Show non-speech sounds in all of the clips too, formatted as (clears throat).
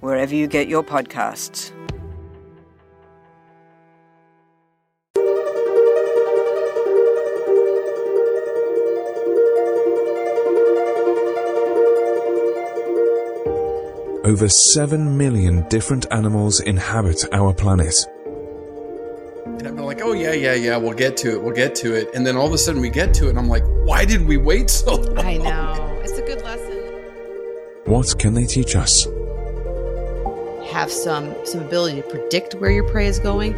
wherever you get your podcasts. Over 7 million different animals inhabit our planet. And I'm like, oh, yeah, yeah, yeah, we'll get to it, we'll get to it. And then all of a sudden we get to it, and I'm like, why did we wait so long? I know. It's a good lesson. What can they teach us? Have some some ability to predict where your prey is going.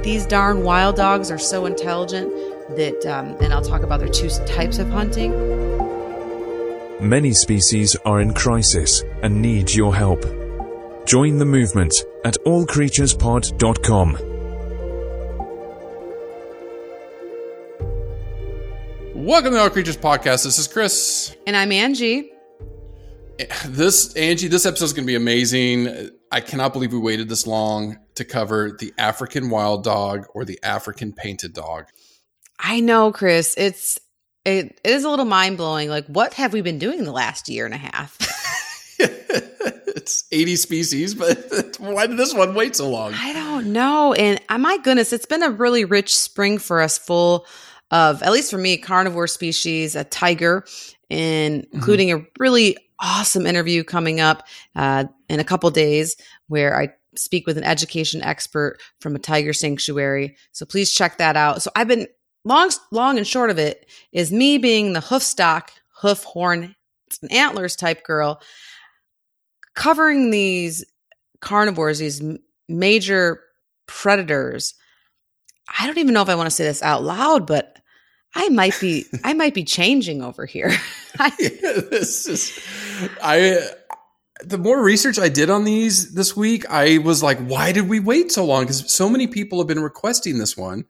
These darn wild dogs are so intelligent that, um, and I'll talk about their two types of hunting. Many species are in crisis and need your help. Join the movement at allcreaturespod.com. Welcome to All Creatures Podcast. This is Chris. And I'm Angie. This, Angie, this episode is going to be amazing. I cannot believe we waited this long to cover the African wild dog or the African painted dog. I know, Chris. It's it, it is a little mind blowing. Like, what have we been doing the last year and a half? (laughs) it's 80 species, but (laughs) why did this one wait so long? I don't know. And uh, my goodness, it's been a really rich spring for us, full of, at least for me, carnivore species, a tiger, and including mm-hmm. a really awesome interview coming up uh, in a couple days where I speak with an education expert from a tiger sanctuary. So please check that out. So I've been long, long and short of it is me being the hoof stock, hoof horn, antlers type girl, covering these carnivores, these major predators. I don't even know if I want to say this out loud, but I might be I might be changing over here. (laughs) yeah, this is I the more research I did on these this week, I was like, why did we wait so long? Because so many people have been requesting this one.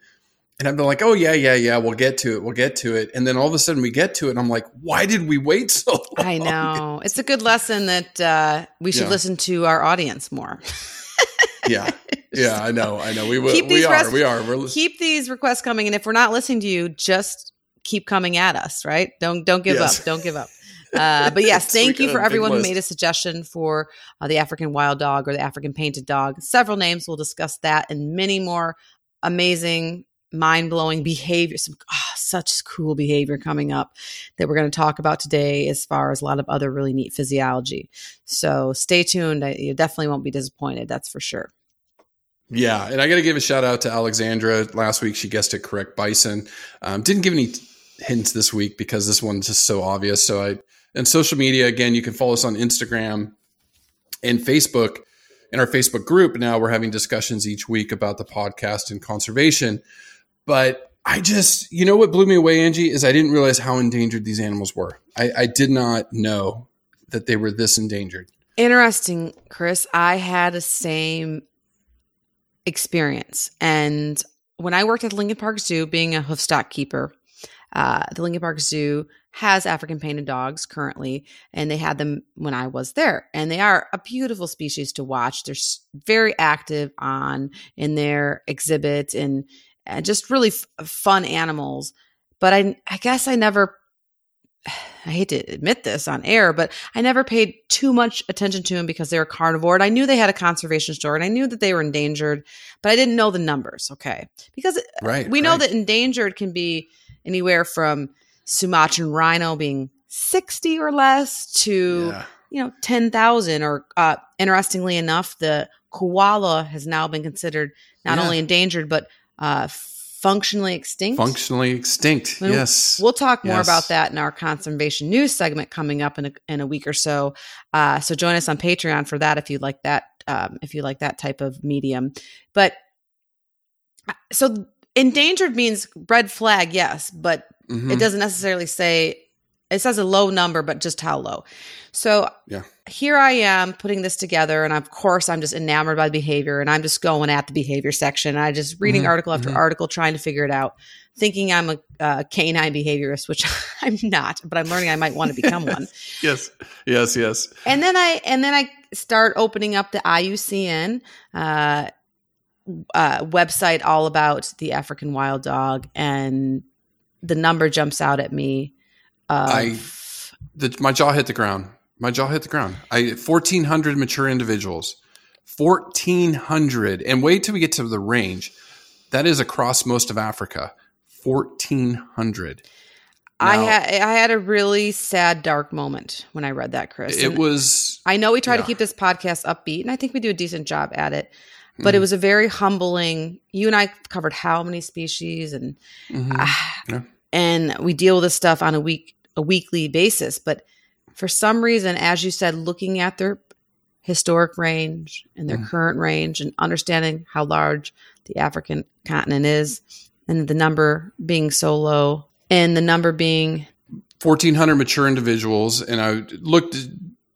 And I've been like, oh yeah, yeah, yeah, we'll get to it, we'll get to it. And then all of a sudden we get to it, and I'm like, why did we wait so (laughs) long? I know. It's a good lesson that uh, we should yeah. listen to our audience more. (laughs) yeah. Yeah, (laughs) I know. I know. We will. Keep these we are. We are. We're keep these requests coming, and if we're not listening to you, just keep coming at us. Right? Don't don't give yes. up. Don't give up. Uh, but yes, (laughs) thank you for everyone who made a suggestion for uh, the African wild dog or the African painted dog. Several names. We'll discuss that and many more amazing mind blowing behavior, some oh, such cool behavior coming up that we're going to talk about today, as far as a lot of other really neat physiology. So stay tuned. I, you definitely won't be disappointed. That's for sure. Yeah, and I got to give a shout out to Alexandra. Last week she guessed it correct. Bison um, didn't give any hints this week because this one's just so obvious. So I and social media again, you can follow us on Instagram and Facebook. In our Facebook group now, we're having discussions each week about the podcast and conservation. But I just, you know, what blew me away, Angie, is I didn't realize how endangered these animals were. I, I did not know that they were this endangered. Interesting, Chris. I had the same experience. And when I worked at the Lincoln Park Zoo, being a hoofstock keeper, uh, the Lincoln Park Zoo has African painted dogs currently, and they had them when I was there. And they are a beautiful species to watch. They're very active on in their exhibit and and just really f- fun animals. But I, I guess I never, (sighs) I hate to admit this on air, but I never paid too much attention to them because they were carnivore. And I knew they had a conservation store and I knew that they were endangered, but I didn't know the numbers. Okay. Because right, we know that endangered can be anywhere from Sumatran rhino being 60 or less to, yeah. you know, 10,000 or, uh, interestingly enough, the koala has now been considered not yeah. only endangered, but uh, functionally extinct. Functionally extinct. And yes. We'll talk more yes. about that in our conservation news segment coming up in a, in a week or so. Uh, so join us on Patreon for that if you like that. Um, if you like that type of medium, but uh, so endangered means red flag, yes, but mm-hmm. it doesn't necessarily say it says a low number, but just how low. So Yeah. here I am putting this together, and of course, I'm just enamored by the behavior, and I'm just going at the behavior section. I just reading Mhm, article after mhm. article, trying to figure it out, thinking I'm a, uh canine behaviorist, which (laughs) I'm not, but I'm learning I might want to become one. (laughs) Yes. Yes. Yes. And then I and then I start opening up the IUCN uh, uh, website all about the African wild dog, and the number jumps out at me. Of, I- The, my jaw hit the ground. My jaw hit the ground. I 1400 mature individuals. 1400. And wait till we get to the range. That is across most of Africa. 1400. I had I had a really sad, dark moment when I read that, Chris. It And was I know we try to keep this podcast upbeat, and I think we do a decent job at it. Mm. But it was a very humbling. You and I covered how many species, and Mhm. Ah, Yeah. And we deal with this stuff on a week a weekly basis but for some reason as you said looking at their historic range and their Mhm. current range and understanding how large the african continent is and the number being so low and the number being 1400 mature individuals and i looked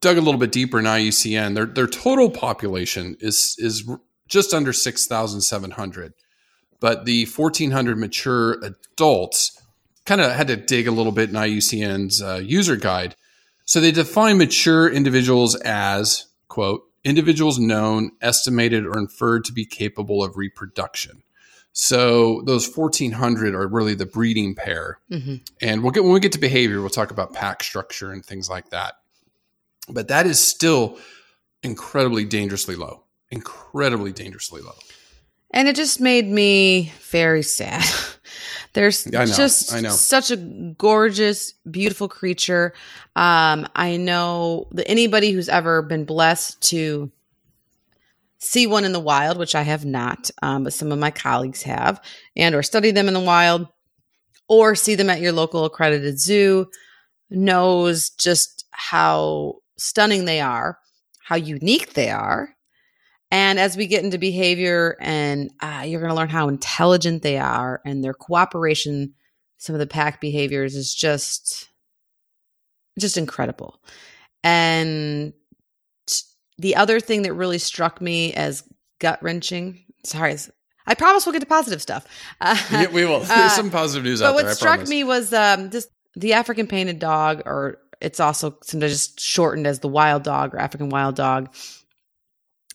dug a little bit deeper in IUCN their their total population is is just under 6700 but the 1400 mature adults kind of had to dig a little bit in IUCN's uh, user guide so they define mature individuals as quote individuals known estimated or inferred to be capable of reproduction so those 1400 are really the breeding pair Mhm. and we'll get when we get to behavior, we'll talk about pack structure and things like that. But that is still incredibly dangerously low. Incredibly dangerously low. and it just made me very sad (laughs) there's I know, just I know. such a gorgeous beautiful creature um i know that anybody who's ever been blessed to see one in the wild which i have not um, but some of my colleagues have and or study them in the wild or see them at your local accredited zoo knows just how stunning they are how unique they are and as we get into behavior, and uh, you're going to learn how intelligent they are, and their cooperation, some of the pack behaviors is just, just incredible. And t- the other thing that really struck me as gut wrenching. Sorry, I promise we'll get to positive stuff. Uh, Yeah, we will. uh, There's (laughs) some positive news but out what there. I struck promise. me was um, just the African painted dog, or it's also sometimes just shortened as the wild dog or African wild dog,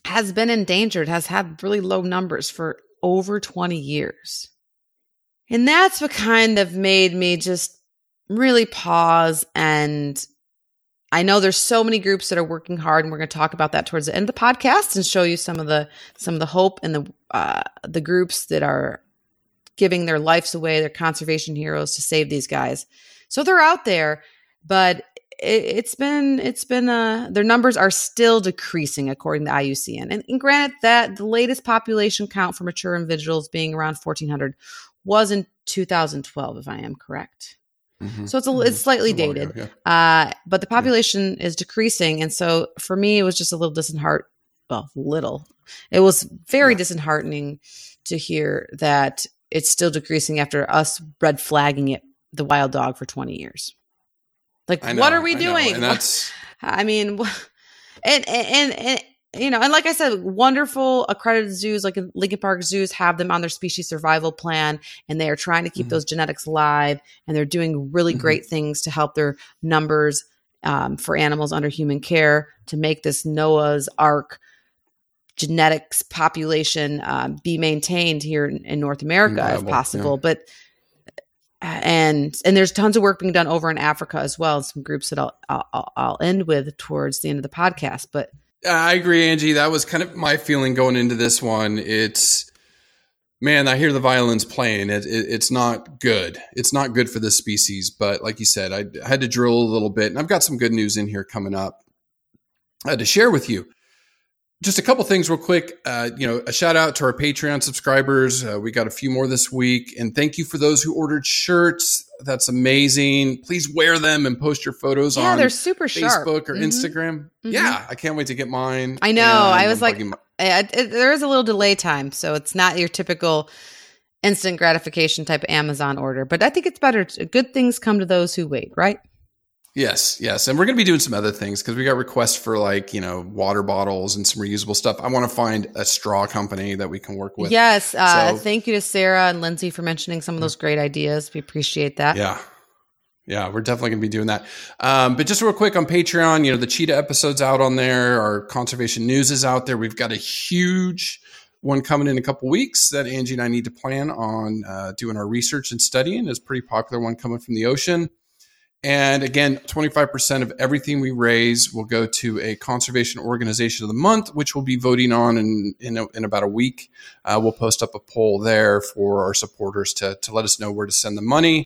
has been endangered, has had really low numbers for over 20 years. And that's what kind of made me just really pause. And I know there's so many groups that are working hard, and we're going to talk about that towards the end of the podcast and show you some of the some of the hope and the uh, the groups that are giving their lives away, their conservation heroes to save these guys. So they're out there, but it, it's been it's been uh their numbers are still decreasing according to IUCN. And, and granted that the latest population count for mature individuals being around 1400 was in 2012 if I am correct. Mhm. So it's a, it's slightly It's dated. ago, yeah. Uh, but the population is decreasing, and so for me, it was just a little disheartening. Well, little. It was very Yeah. disheartening to hear that it's still decreasing after us red flagging it, the wild dog, for twenty years. Like, I what are we I know. doing? And (laughs) that's I mean, (laughs) and, and and you know, and like I said, wonderful accredited zoos like Lincoln Park zoos have them on their species survival plan, and they are trying to keep Mhm. those genetics alive, and they're doing really Mhm. great things to help their numbers um, for animals under human care to make this Noah's Ark genetics population um, be maintained here in, in North America if possible. But and and there's tons of work being done over in Africa as well, some groups that I'll, I'll I'll end with towards the end of the podcast. But I agree, Angie. That was kind of my feeling going into this one. It's man, I hear the violins playing. It, it, it's not good. It's not good for this species. But like you said, I had to drill a little bit, and I've got some good news in here coming up uh, to share with you. Just a couple things, real quick. Uh, you know, a shout out to our Patreon subscribers. Uh, we got a few more this week, and thank you for those who ordered shirts. That's amazing. Please wear them and post your photos yeah, on they're super sharp. Facebook or Mhm. Instagram. Mhm. Yeah, I can't wait to get mine. I know. I was like- my- Uh, it- there is a little delay time, so it's not your typical instant gratification type Amazon order. But I think it's better. Good things come to those who wait, right? Yes, yes. And we're going to be doing some other things because we got requests for like, you know, water bottles and some reusable stuff. I want to find a straw company that we can work with. Yes. Uh, so, thank you to Sarah and Lindsay for mentioning some of those great ideas. We appreciate that. Yeah. Yeah, we're definitely going to be doing that. Um, but just real quick on Patreon, you know, the cheetah episode's out on there. Our conservation news is out there. We've got a huge one coming in a couple weeks that Angie and I need to plan on uh, doing our research and studying. Is pretty popular one coming from the ocean. And again, 25% of everything we raise will go to a conservation organization of the month, which we'll be voting on in, in, a, in about a week. Uh, we'll post up a poll there for our supporters to, to let us know where to send the money.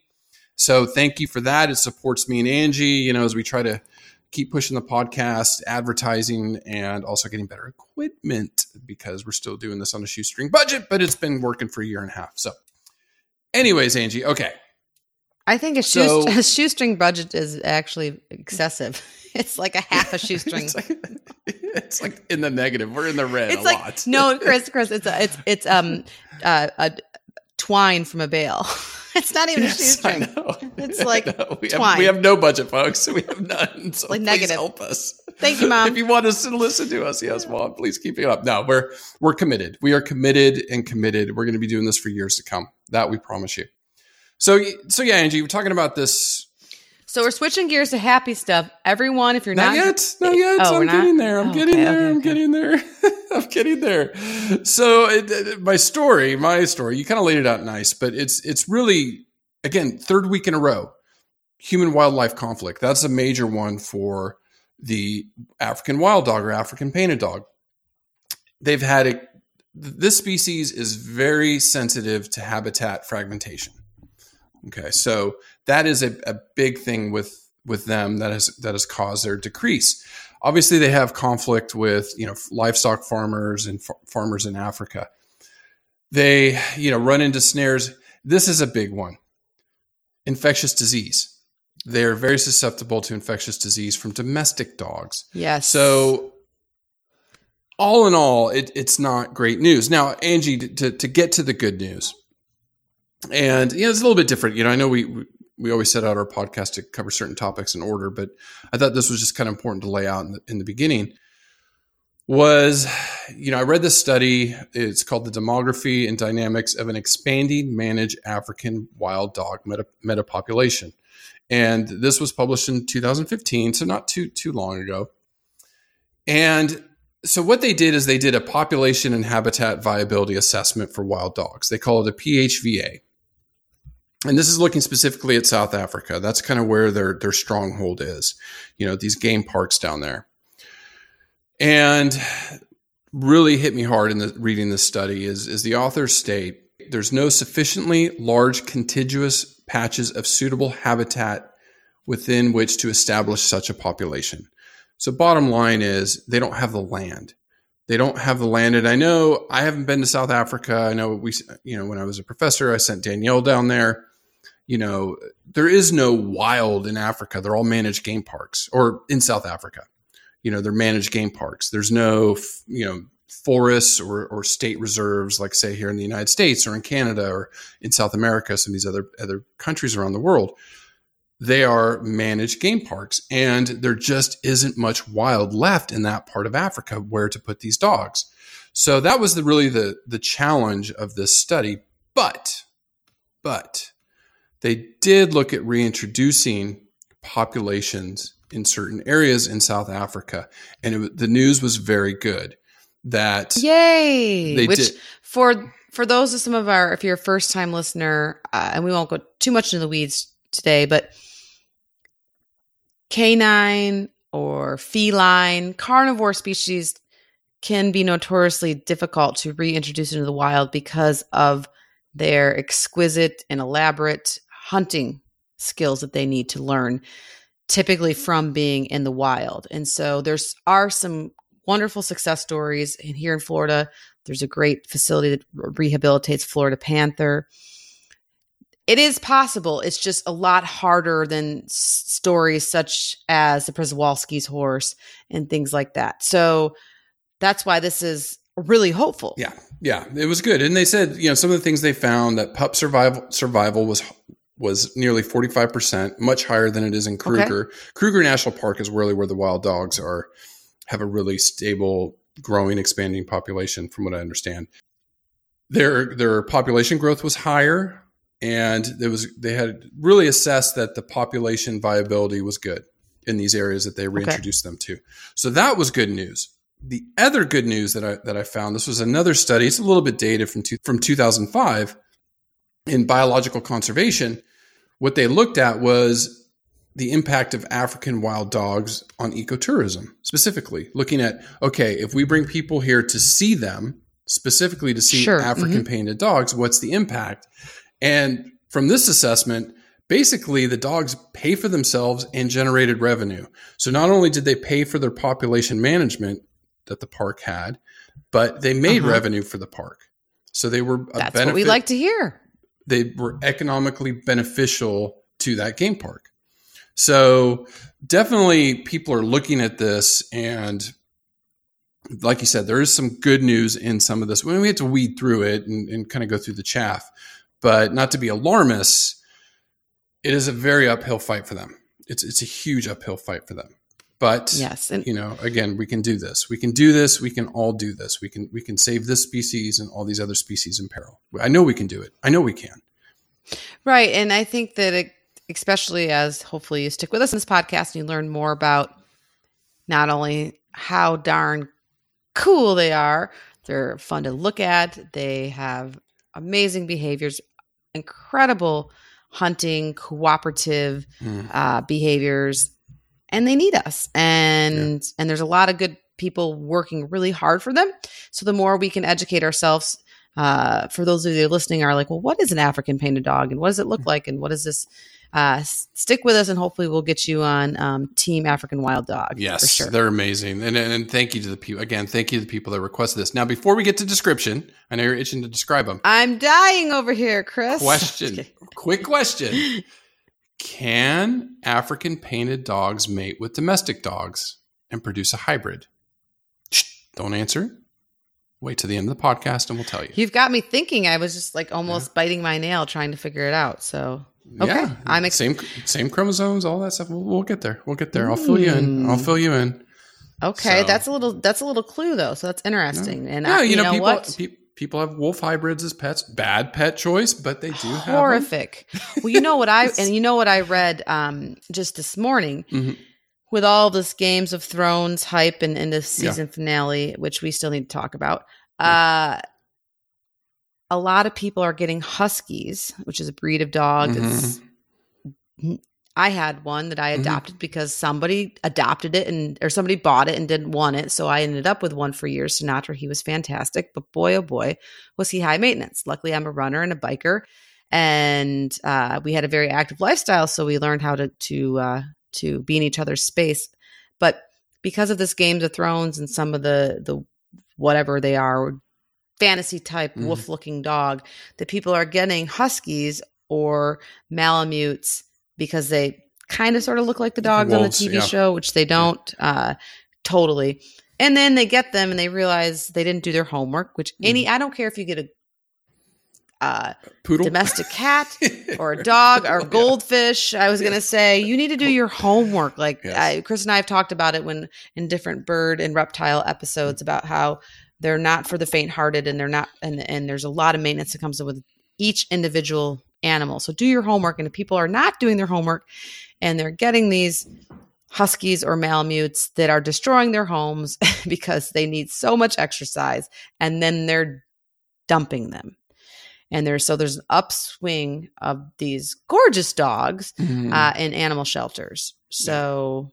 So thank you for that. It supports me and Angie, you know, as we try to keep pushing the podcast, advertising, and also getting better equipment because we're still doing this on a shoestring budget, but it's been working for a year and a half. So, anyways, Angie, okay. I think a, so, (laughs) a shoestring budget is actually excessive. (laughs) It's like a half a (laughs) shoestring. it's, like, it's like in the negative. We're in the red it's a like, lot. no, Chris, Chris, it's a, it's it's um uh, a twine from a bale. It's not even yes, a shoestring. It's like we twine. Have, we have no budget, folks. We have none. So like please negative. help us. Thank you, mom. if you want us to listen to us, yes, mom. Please keep it up. No, we're we're committed. We are committed and committed. We're going to be doing this for years to come. That we promise you. So so yeah, Angie, we're talking about this so we're switching gears to happy stuff. Everyone, if you're not, not yet, not yet. Oh, I'm getting there. I'm oh, getting okay, there. Okay, I'm okay. getting there. (laughs) I'm getting there. So it, it, my story, my story, you kind of laid it out nice, but it's it's really again third week in a row, human wildlife conflict. That's a major one for the African wild dog or African painted dog. They've had a this species is very sensitive to habitat fragmentation. Okay, so that is a, a big thing with with them that has that has caused their decrease. Obviously, they have conflict with you know livestock farmers and f- farmers in Africa. They you know run into snares. This is a big one. Infectious disease. They are very susceptible to infectious disease from domestic dogs. Yes. So all in all, it, it's not great news. Now, Angie, to, to get to the good news, and know, it's a little bit different. You know, I know we we always set out our podcast to cover certain topics in order, but I thought this was just kind of important to lay out in the, in the beginning. Was you know I read this study. It's called the demography and dynamics of an expanding managed African wild dog meta, meta population, and this was published in 2015, so not too too long ago. And so what they did is they did a population and habitat viability assessment for wild dogs. They call it a PHVA and this is looking specifically at South Africa. That's kind of where their their stronghold is. You know, these game parks down there. And really hit me hard in the reading this study is is the authors state there's no sufficiently large contiguous patches of suitable habitat within which to establish such a population. So bottom line is they don't have the land. They don't have the land. And I know I haven't been to South Africa. I know we, you know, when I was a professor, I sent Danielle down there you know, there is no wild in Africa. They're all managed game parks or in South Africa. You know, they're managed game parks. There's no, you know, forests or, or state reserves like say here in the United States or in Canada or in South America, some of these other other countries around the world. They are managed game parks and there just isn't much wild left in that part of Africa where to put these dogs. So that was the really the the challenge of this study. But but they did look at reintroducing populations in certain areas in South Africa, and it, the news was very good. That yay! Which did. for for those of some of our, if you're a first time listener, uh, and we won't go too much into the weeds today, but canine or feline carnivore species can be notoriously difficult to reintroduce into the wild because of their exquisite and elaborate hunting skills that they need to learn typically from being in the wild. And so there's are some wonderful success stories and here in Florida. There's a great facility that rehabilitates Florida panther. It is possible. It's just a lot harder than stories such as the Przewalski's horse and things like that. So that's why this is really hopeful. Yeah. Yeah, it was good. And they said, you know, some of the things they found that pup survival survival was was nearly 45%, much higher than it is in Kruger. Okay. Kruger National Park is really where the wild dogs are, have a really stable, growing, expanding population, from what I understand. Their, their population growth was higher, and there was they had really assessed that the population viability was good in these areas that they reintroduced okay. them to. So that was good news. The other good news that I that I found this was another study. It's a little bit dated from two, from 2005 in biological conservation. What they looked at was the impact of African wild dogs on ecotourism, specifically looking at okay, if we bring people here to see them, specifically to see sure. African mm-hmm. painted dogs, what's the impact? And from this assessment, basically the dogs pay for themselves and generated revenue. So not only did they pay for their population management that the park had, but they made uh-huh. revenue for the park. So they were That's benefit, what we like to hear. They were economically beneficial to that game park. So definitely people are looking at this and like you said, there is some good news in some of this. We have to weed through it and, and kind of go through the chaff, but not to be alarmists, it is a very uphill fight for them. It's it's a huge uphill fight for them. But yes, and- you know, again, we can do this. We can do this. We can all do this. We can we can save this species and all these other species in peril. I know we can do it. I know we can. Right, and I think that it, especially as hopefully you stick with us in this podcast and you learn more about not only how darn cool they are, they're fun to look at. They have amazing behaviors, incredible hunting, cooperative mm. uh, behaviors, and they need us. And yeah. and there's a lot of good people working really hard for them. So the more we can educate ourselves, uh, for those of you listening, are like, well, what is an African painted dog, and what does it look mm. like, and what is this? uh, stick with us and hopefully we'll get you on um, Team African Wild Dog. Yes, sure. they're amazing. And, and thank you to the people again. Thank you to the people that requested this. Now, before we get to description, I know you're itching to describe them. I'm dying over here, Chris. Question, (laughs) quick question: Can African painted dogs mate with domestic dogs and produce a hybrid? Shh, don't answer. Wait to the end of the podcast and we'll tell you. You've got me thinking. I was just like almost yeah. biting my nail trying to figure it out. So Okay, yeah, I'm ex- same same chromosomes, all that stuff. We'll, we'll get there. We'll get there. I'll fill you in. Mm. I'll fill you in. Okay, so. that's a little that's a little clue though. So that's interesting. Yeah. And yeah, I, you, you, know, know people, what? Pe- people have wolf hybrids as pets. Bad pet choice, but they do have horrific. well, you know what I (laughs) and you know what I read um, just this morning. Mm-hmm. With all this Games of Thrones hype and, and the season yeah. finale, which we still need to talk about, uh, a lot of people are getting huskies, which is a breed of dog mm-hmm. I had one that I mm-hmm. adopted mm-hmm. because somebody adopted it and or somebody bought it and didn't want it. So I ended up with one for years. Sinatra, he was fantastic, but boy oh boy, was he high maintenance. Luckily, I'm a runner and a biker, and uh, we had a very active lifestyle, so we learned how to to uh, to be in each other's space. But because of this Games of Thrones and some of the the whatever they are fantasy type mm-hmm. wolf looking dog that people are getting huskies or malamutes because they kind of sort of look like the dogs Wolves, on the TV yeah. show, which they don't uh, totally. And then they get them and they realize they didn't do their homework, which any, mm. I don't care if you get a uh, Poodle? domestic cat (laughs) or a dog or goldfish. I was going to say, you need to do your homework. Like yes. I, Chris and I have talked about it when in different bird and reptile episodes about how they're not for the faint hearted and they're not, and, and there's a lot of maintenance that comes with each individual animal. So do your homework. And if people are not doing their homework and they're getting these huskies or malamutes that are destroying their homes (laughs) because they need so much exercise and then they're dumping them. And there's so there's an upswing of these gorgeous dogs mm-hmm. uh, in animal shelters. So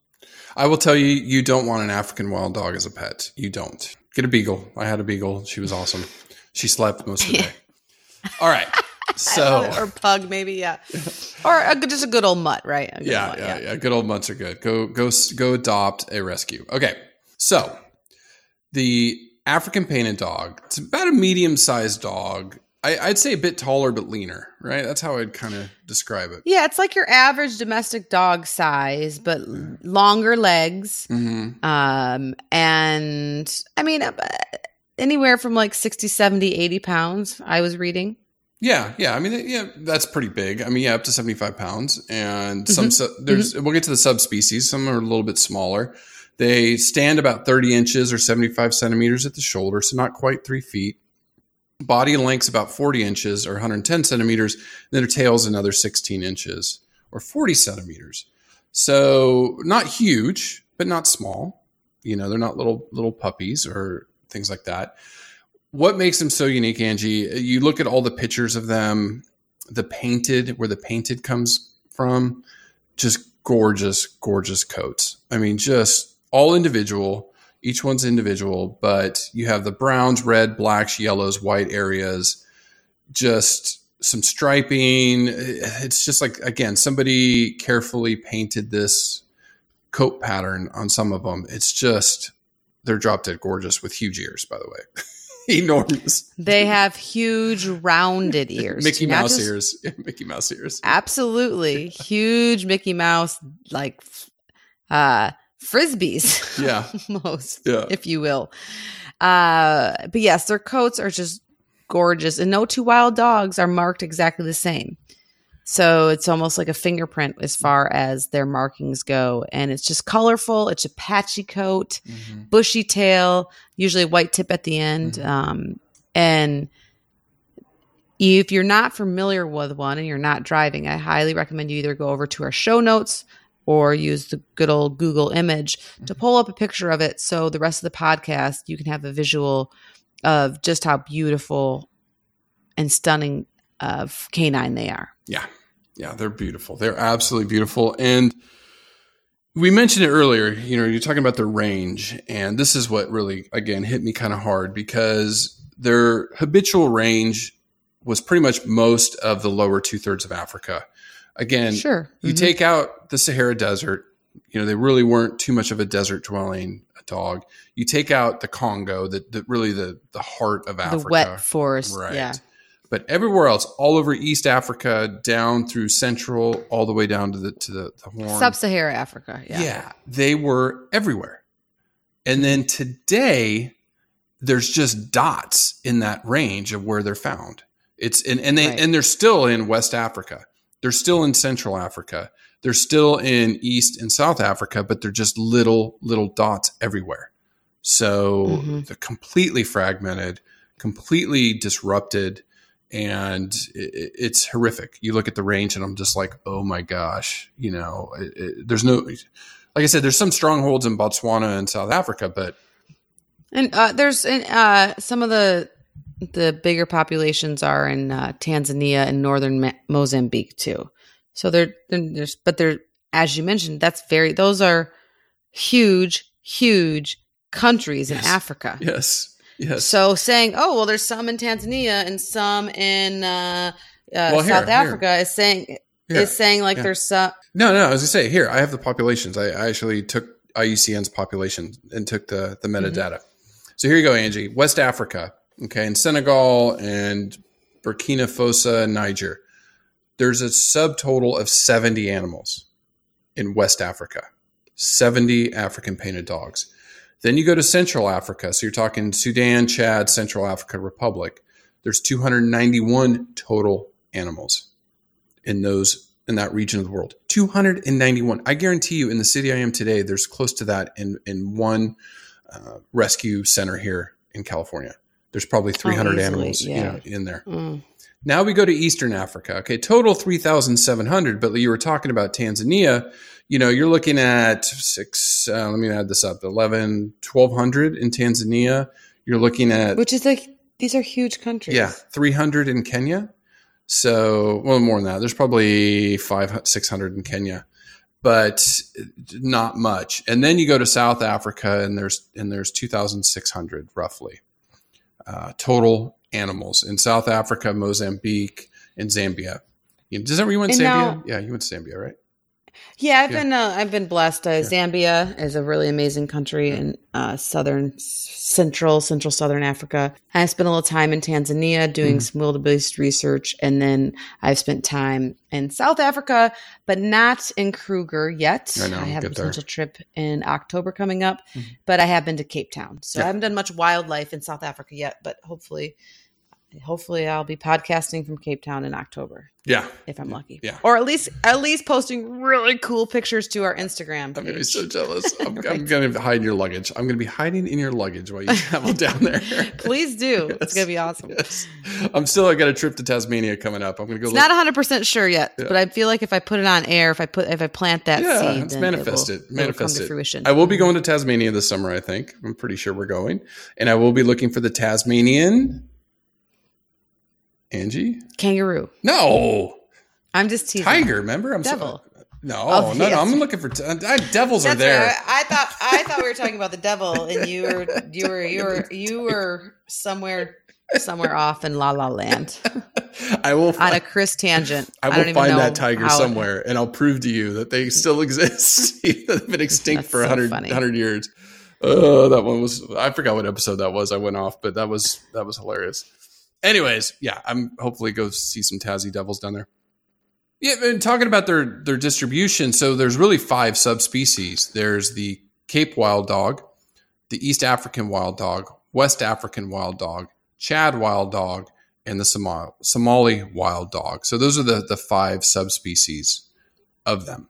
I will tell you, you don't want an African wild dog as a pet. You don't. Get a beagle. I had a beagle. She was awesome. She slept most of the (laughs) day. All right. So (laughs) or pug maybe, yeah, (laughs) or a, just a good old mutt, right? Yeah, mutt, yeah, yeah, yeah. Good old mutts are good. Go, go, go. Adopt a rescue. Okay, so the African painted dog. It's about a medium sized dog. I, would say a bit taller but leaner, right? That's how I'd kind of describe it. Yeah, it's like your average domestic dog size, but longer legs. Mm-hmm. Um, and I mean, uh, anywhere from like 60, 70, 80 pounds, I was reading. Yeah, yeah. I mean, yeah, that's pretty big. I mean, yeah, up to seventy five pounds, and some Mhm. su- there's. We'll get to the subspecies. Some are a little bit smaller. They stand about thirty inches or seventy five centimeters at the shoulder, so not quite three feet. Body length's about forty inches or one hundred ten centimeters. Then their tail's another sixteen inches or forty centimeters. So not huge, but not small. You know, they're not little little puppies or things like that what makes them so unique, Angie? You look at all the pictures of them, the painted, where the painted comes from, just gorgeous, gorgeous coats. I mean, just all individual. Each one's individual, but you have the browns, red, blacks, yellows, white areas, just some striping. It's just like, again, somebody carefully painted this coat pattern on some of them. It's just, they're drop dead gorgeous with huge ears, by the way. (laughs) (laughs) enormous. They have huge rounded (laughs) ears. Mickey Mouse just- ears. (laughs) Yeah, Mickey Mouse ears. Absolutely. Huge Mickey Mouse like uh frisbees. Yeah. Almost, Yeah. if you will. Uh but yes, their coats are just gorgeous and no two wild dogs are marked exactly the same. So it's almost like a fingerprint as far as their markings go and it's just colorful, it's a patchy coat Mhm. bushy tail, usually a white tip at the end. Mhm. Um, and if you're not familiar with one and you're not driving, I highly recommend you either go over to our show notes or use the good old Google image to pull up a picture of it. So the rest of the podcast, you can have a visual of just how beautiful and stunning of canine they are. Yeah. Yeah. They're beautiful. They're absolutely beautiful. And we mentioned it earlier, you know, you're talking about the range. And this is what really, again, hit me kind of hard because their habitual range was pretty much most of the lower two thirds of Africa. Again, Sure. you Mhm. take out the Sahara Desert, you know, they really weren't too much of a desert dwelling dog. You take out the Congo, that the really the the heart of Africa. the wet forest. Right. Yeah. But everywhere else, all over East Africa, down through Central, all the way down to the to the, the Horn. Sub-Saharan Africa. Yeah. yeah, they were everywhere. And then today, there's just dots in that range of where they're found. It's and, and they Right. and they're still in West Africa. They're still in Central Africa. They're still in East and South Africa, but they're just little little dots everywhere. So Mhm. they're completely fragmented, completely disrupted, and it, it's horrific. You look at the range, and I'm just like, oh my gosh, you know, it, it, there's no, like I said, there's some strongholds in Botswana and South Africa, but And uh, there's uh, some of the the bigger populations are in uh, Tanzania and northern Ma- Mozambique too. So they're, there's but they're as you mentioned that's very those are huge huge countries in Africa. yes, yes. So saying oh well there's some in Tanzania and some in uh, uh, Well, here, South. Africa is saying Here. is saying like Yeah. there's some No, no. As I was say here. I have the populations. I, I actually took IUCN's population and took the the metadata. So here you go, Angie. West Africa, okay, and Senegal and Burkina Faso and Niger. There's a subtotal of 70 animals in West Africa. 70 African painted dogs. Then you go to Central Africa. So you're talking Sudan, Chad, Central Africa Republic. There's 291 total animals in those in that region of the world. 291. I guarantee you in the city I am today, there's close to that in in one uh, rescue center here in California. There's probably 300 easily, animals you know, in there. mm, Now we go to Eastern Africa. Okay, total 3,700. But you were talking about Tanzania. You know, you're looking at six, uh, let me add this up 11, 1,200 in Tanzania. You're looking at, which is like these are huge countries. yeah, 300 in Kenya. So, well, more than that. There's probably five, 600 in Kenya, but not much. And then you go to South Africa and there's, and there's 2,600 roughly uh, total animals in South Africa, Mozambique, and Zambia. You know, does that where you went Zambia? now- yeah, you went to Zambia, right? Yeah, I've Yeah. been uh, I've been blessed. Uh, Zambia is a really amazing country in uh, southern, central, central southern Africa. I spent a little time in Tanzania doing Mhm. some wildebeest research, and then I've spent time in South Africa, but not in Kruger yet. I know, I have a get there. potential trip in October coming up, Mhm. but I have been to Cape Town, so Yeah. I haven't done much wildlife in South Africa yet. But hopefully, hopefully I'll be podcasting from Cape Town in October Yeah. if I'm lucky. Yeah. Or at least at least posting really cool pictures to our Instagram. I'm gonna be so jealous. (laughs) I'm, I'm gonna hide in your luggage. I'm gonna be hiding in your luggage while you travel (laughs) down there. Please do. It's gonna be awesome. Yes. I'm still. I got a trip to Tasmania coming up. I'm gonna go. It's look- not 100 percent sure yet, Yeah. but I feel like if I put it on air, if I put if I plant that yeah, seed, it's then manifest it. Will, Manifest it will to it. fruition. I will be mm-hmm. going to Tasmania this summer. I think. I'm pretty sure we're going, and I will be looking for the Tasmanian. Angie? Kangaroo. No, I'm just teasing. tiger. Remember? I'm so- Devil. no, Oh, no, no. I'm looking for t- uh, devils are there. right. I, I thought I thought we were talking about the devil, and you were you were you were you were somewhere somewhere off in La La Land (laughs) I will. on Find, a Chris tangent. I don't will even find know that tiger how- somewhere, and I'll prove to you that they still (laughs) exist. (laughs) They've been extinct That's for so 100, funny. 100 years. Oh, that one was. I forgot what episode that was. I went off, but that was that was hilarious. Anyways, yeah, I'm hopefully go see some Tassie Devils down there. Yeah, and talking about their their distribution, so there's really five subspecies. There's the Cape wild dog, the East African wild dog, West African wild dog, Chad wild dog, and the Somali, Somali wild dog. So those are the the five subspecies of them.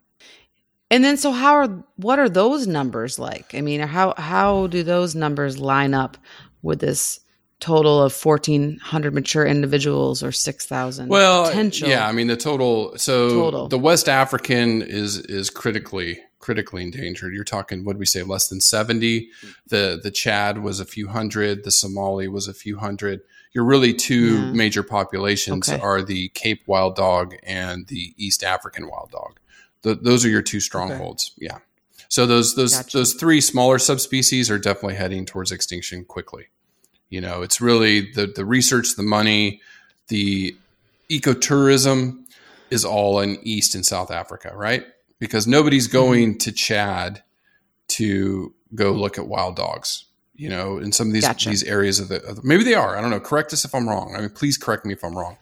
And then, so how are what are those numbers like? I mean, how how do those numbers line up with this total of fourteen hundred mature individuals or six thousand? Well, potential. yeah, I mean the total. So Total. the West African is is critically critically endangered. You're talking what did we say less than seventy. The the Chad was a few hundred. The Somali was a few hundred. Your really two Yeah. major populations Okay. are the Cape wild dog and the East African wild dog. Th those are your two strongholds. Yeah. So those those Gotcha. those three smaller subspecies are definitely heading towards extinction quickly. You know, it's really the the research, the money, the ecotourism is all in East and South Africa, right? Because nobody's Mm-hmm. going to Chad to go look at wild dogs. You know, in some of these Gotcha. these areas of the, of the maybe they are. I don't know. Correct us if I'm wrong. I mean, please correct me if I'm wrong.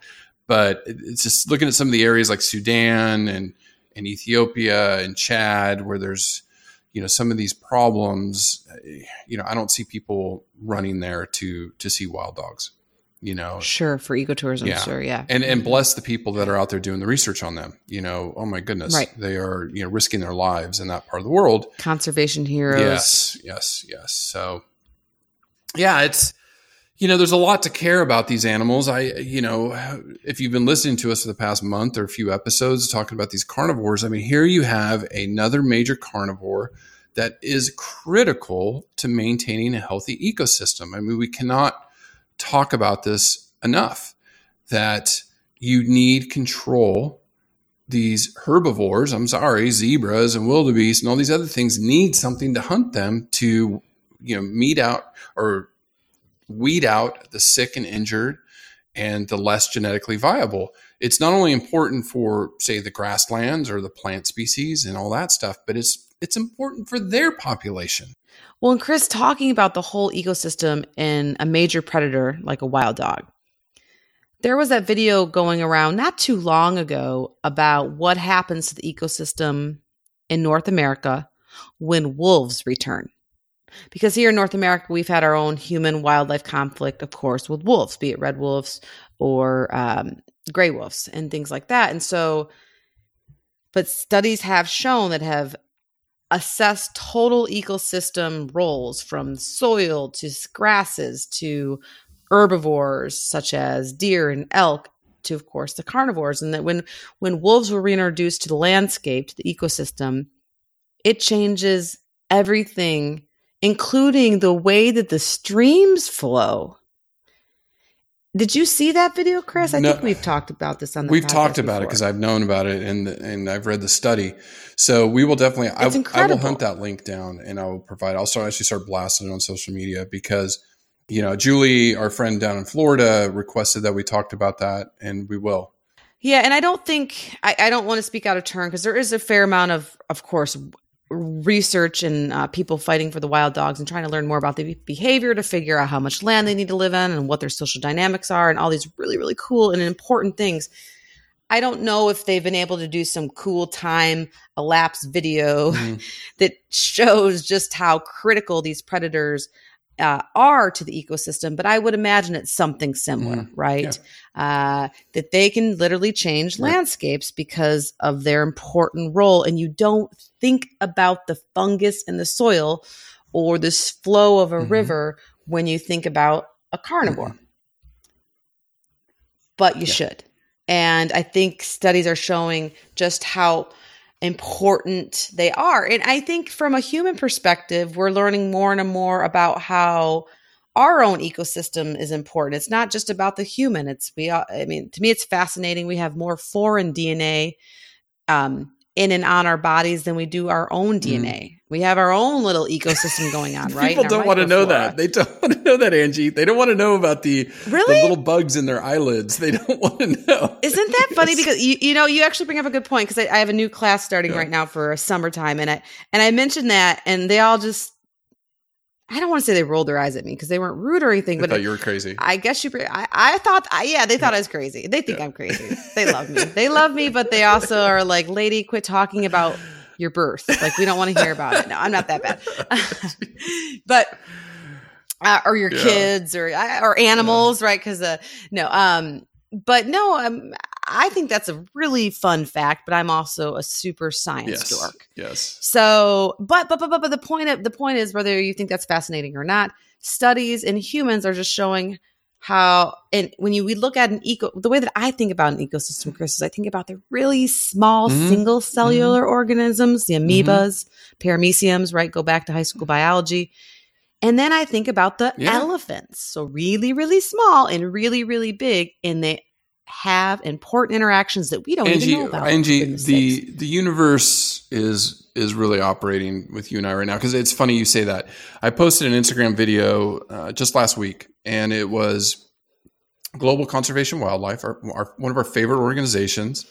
But it's just looking at some of the areas like Sudan and and Ethiopia and Chad where there's you know some of these problems. You know, I don't see people running there to to see wild dogs. You know, sure for ecotourism. Yeah. Sure, yeah, and and bless the people that are out there doing the research on them. You know, oh my goodness, Right. they are you know risking their lives in that part of the world. conservation heroes. Yes, yes, yes. So, yeah, it's you know, there's a lot to care about these animals. I you know, if you've been listening to us for the past month or a few episodes talking about these carnivores, I mean, here you have another major carnivore that is critical to maintaining a healthy ecosystem. I mean, we cannot talk about this enough that you need control these herbivores, I'm sorry, zebras and wildebeest and all these other things need something to hunt them to, you know, mete out or weed out the sick and injured and the less genetically viable. It's not only important for, say, the grasslands or the plant species and all that stuff, but it's it's important for their population. Well, and Chris, talking about the whole ecosystem in a major predator like a wild dog, there was that video going around not too long ago about what happens to the ecosystem in North America when wolves return. Because here in North America, we've had our own human wildlife conflict, of course, with wolves, be it red wolves or um, gray wolves and things like that. And so, but studies have shown that have assessed total ecosystem roles from soil to grasses to herbivores such as deer and elk to of course the carnivores and that when when wolves were reintroduced to the landscape to the ecosystem it changes everything including the way that the streams flow did you see that video chris i No. think we've talked about this on the We've talked about it because I've known about it and and I've read the study. So we will definitely. I, I will hunt that link down and I will provide. I'll start actually start blasting it on social media because you know Julie, our friend down in Florida, requested that we talked about that, and we will. Yeah, and I don't think I, I don't want to speak out of turn because there is a fair amount of, of course, research and uh, people fighting for the wild dogs and trying to learn more about the behavior to figure out how much land they need to live in and what their social dynamics are and all these really really cool and important things. I don't know if they've been able to do some cool time elapsed video Mhm. (laughs) that shows just how critical these predators uh, are to the ecosystem, but I would imagine it's something similar, Mhm. right? Uh, that they can literally change Right. landscapes because of their important role. And you don't think about the fungus in the soil or this flow of a Mhm. river when you think about a carnivore. But you Yeah. should. And I think studies are showing just how important they are. And I think from a human perspective, we're learning more and more about how our own ecosystem is important. It's not just about the human. It's we I mean, to me it's fascinating. We have more foreign DNA um in and on our bodies than we do our own mm. DNA. We have our own little ecosystem going on, (laughs) right? People don't want to know that. They don't want to know that, Angie. They don't want to know about the, Really? the little bugs in their eyelids. They don't (laughs) want to know. Isn't that (laughs) funny? Because you, you know, you actually bring up a good point because I, I have a new class starting Yeah. right now for a summertime, and I and I mentioned that, and they all just I don't want to say they rolled their eyes at me because they weren't rude or anything, I but thought you were crazy. I guess you. I, I thought, I, yeah, they thought I was crazy. They think Yeah. I'm crazy. They love me. They love me, but they also are like, lady, quit talking about your birth. Like we don't want to hear about it. No, I'm not that bad. (laughs) but uh, or your Yeah. kids or uh, or animals, right? Because uh, no, um, but no, um, I think that's a really fun fact. But I'm also a super science yes. dork. Yes. So, but but but but, but the point of the point is whether you think that's fascinating or not. Studies in humans are just showing how, and when you we look at an eco, the way that I think about an ecosystem, Chris, is I think about the really small Mhm. single cellular organisms, the Mm-hmm. amoebas, parameciums, right? Go back to high school biology. And then I think about the Yeah. elephants. So really, really small and really, really big. And they have important interactions that we don't Angie, even know about. Angie, the sakes. the universe is is really operating with you and I right now because it's funny you say that. I posted an Instagram video uh, just last week, and it was Global Conservation Wildlife, our, our one of our favorite organizations.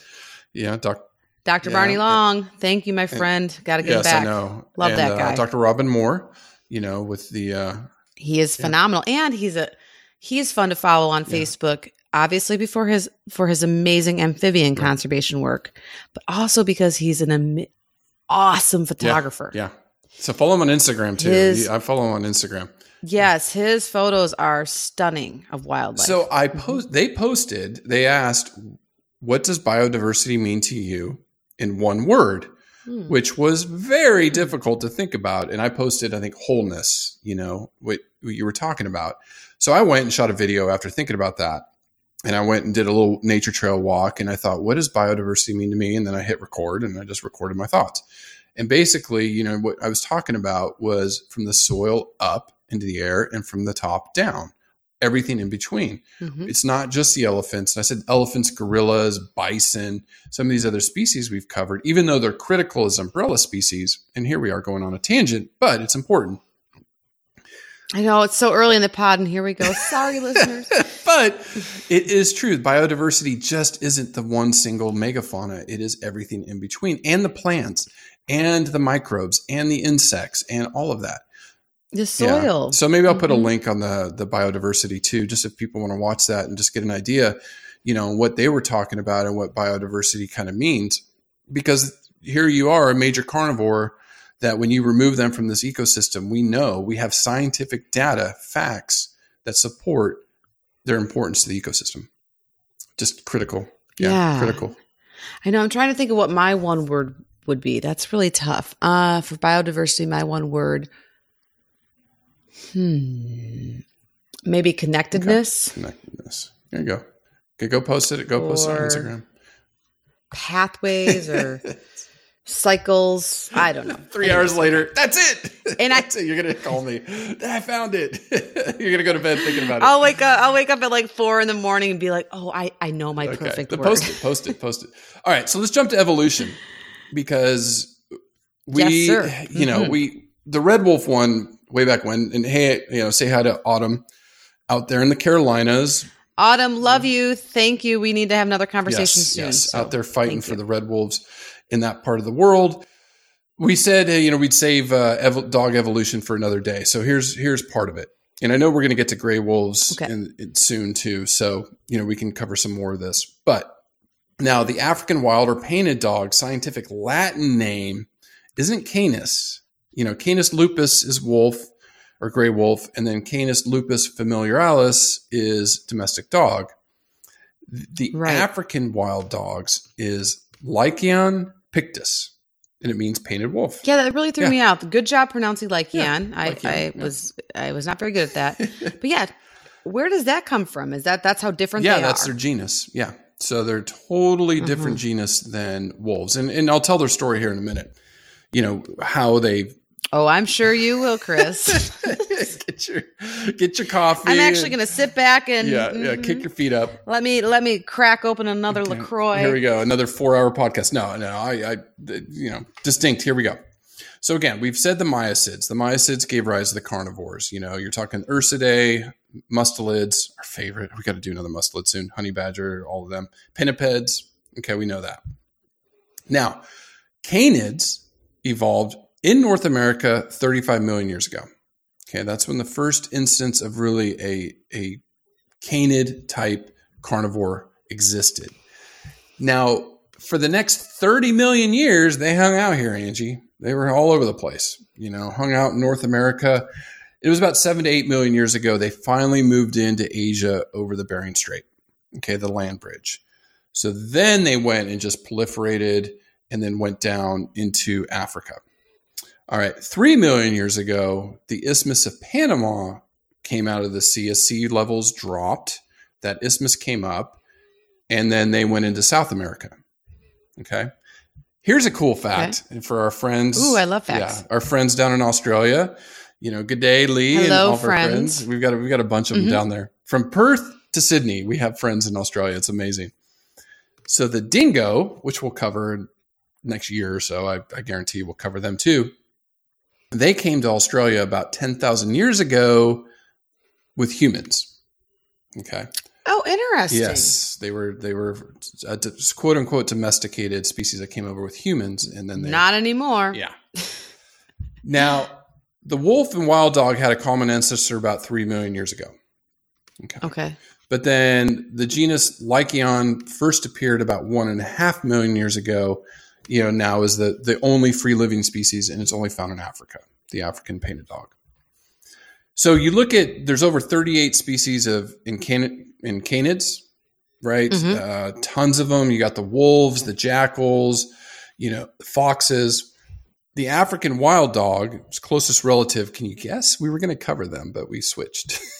Yeah, doc, Dr. Yeah. Barney Long, thank you, my friend. Got to get yes, back. I know. Love and, that uh, guy. Dr. Robin Moore. You know, with the uh, He is Yeah. phenomenal, and he's a he's fun to follow on Yeah. Facebook. Obviously, before his for his amazing amphibian Right. conservation work, but also because he's an am- awesome photographer. yeah. So follow him on Instagram too. His- I follow him on Instagram. Yes, his photos are stunning of wildlife. So I post. They posted. They asked, "What does biodiversity mean to you in one word?" Hmm. Which was very difficult to think about. And I posted, I think, wholeness. You know what, what you were talking about. So I went and shot a video after thinking about that, and I went and did a little nature trail walk. And I thought, "What does biodiversity mean to me?" And then I hit record, and I just recorded my thoughts. And basically, you know, what I was talking about was from the soil up into the air and from the top down, everything in between. Mhm. It's not just the elephants. And I said elephants, gorillas, bison, some of these other species we've covered, even though they're critical as umbrella species. And here we are going on a tangent, but it's important. I know it's so early in the pod, and here we go. (laughs) Sorry, listeners. (laughs) but it is true. Biodiversity just isn't the one single megafauna. It is everything in between and the plants and the microbes and the insects and all of that. The Yeah. soil. So maybe I'll put a Mhm. link on the the biodiversity too, just if people want to watch that and just get an idea, you know, what they were talking about and what biodiversity kind of means. Because here you are, a major carnivore, that when you remove them from this ecosystem, we know we have scientific data, facts that support their importance to the ecosystem. Just critical. Yeah, Yeah. critical. I know. I'm trying to think of what my one word would be. That's really tough. Uh, for biodiversity, my one word. Hmm. Maybe connectedness, Connectedness. There you go. Okay, go post it. Go post it on Instagram. pathways, or (laughs) cycles. I don't know. Three hours later, that's it. And I- that's it. You're gonna call me. I found it. (laughs) You're gonna go to bed thinking about it. I'll wake up. I'll wake up at like four in the morning and be like, "Oh, I I know my okay. perfect Then word." post it. Post it. Post it. All right. So let's jump to evolution because we, Yes, you know, Mhm. we the red wolf one way back when. And hey, you know, say hi to Autumn out there in the Carolinas. Autumn, love you. Thank you. We need to have another conversation yes, soon. yes, So, out there fighting for the red wolves in that part of the world. We said, uh, you know, we'd save uh, ev- dog evolution for another day. So here's here's part of it. And I know we're going to get to gray wolves Okay. in, in soon too. So you know we can cover some more of this. But now the African wild or painted dog scientific Latin name isn't Canis. You know, Canis lupus is wolf, or gray wolf, and then Canis lupus familiaris is domestic dog. The Right. African wild dogs is Lycaon pictus, and it means painted wolf. Yeah, that really threw Yeah. me out. Good job pronouncing like Yeah, Yan. I, Lycaon, I yeah. was I was not very good at that. (laughs) but yeah, where does that come from? Is that that's how different yeah, that's are? their genus. Yeah. So they're totally different Mm-hmm. genus than wolves. And and I'll tell their story here in a minute. You know, how they oh, I'm sure you will, Chris. (laughs) get your get your coffee. I'm actually going to sit back and Yeah, yeah, mhm. kick your feet up. let me let me crack open another Lacroix. Here we go. Another four hour podcast. No, no, I, I, you know, distinct. Here we go. So again, we've said the Miacids. The Miacids gave rise to the carnivores. You know, you're talking Ursidae, mustelids, our favorite. We got to do another mustelid soon. Honey badger, all of them. Pinnipeds. Okay, we know that. Now, canids evolved in North America 35 million years ago. Okay, that's when the first instance of really a a canid type carnivore existed. Now, for the next 30 million years, they hung out here, Angie. They were all over the place, you know, hung out in North America. It was about seven to eight million years ago. They finally moved into Asia over the Bering Strait, okay, the land bridge. So then they went and just proliferated and then went down into Africa. All right, three million years ago, the Isthmus of Panama came out of the sea as sea levels dropped. That isthmus came up, and then they went into South America. Okay. Here's a cool fact and for our friends. Ooh, I love facts. Yeah, our friends down in Australia. You know, good day, Lee, and Hello, all of our friends. friends. We've got we've got a bunch of them Mhm. down there from Perth to Sydney. We have friends in Australia. It's amazing. So the dingo, which we'll cover next year or so, I, I guarantee we'll cover them too. They came to Australia about ten thousand years ago with humans. Okay. Oh, interesting. Yes, they were they were quote unquote domesticated species that came over with humans, and then they Not anymore. yeah. (laughs) now, the wolf and wild dog had a common ancestor about three million years ago. Okay. Okay. But then the genus Lycaon first appeared about one and a half million years ago. You know, now is the, the only free living species, and it's only found in Africa, the African painted dog. So you look at there's over 38 species of in, can, in canids, right? Mhm. Uh, tons of them. You got the wolves, the jackals, you know, foxes. The African wild dog, its closest relative, can you guess? We were going to cover them, but we switched. (laughs)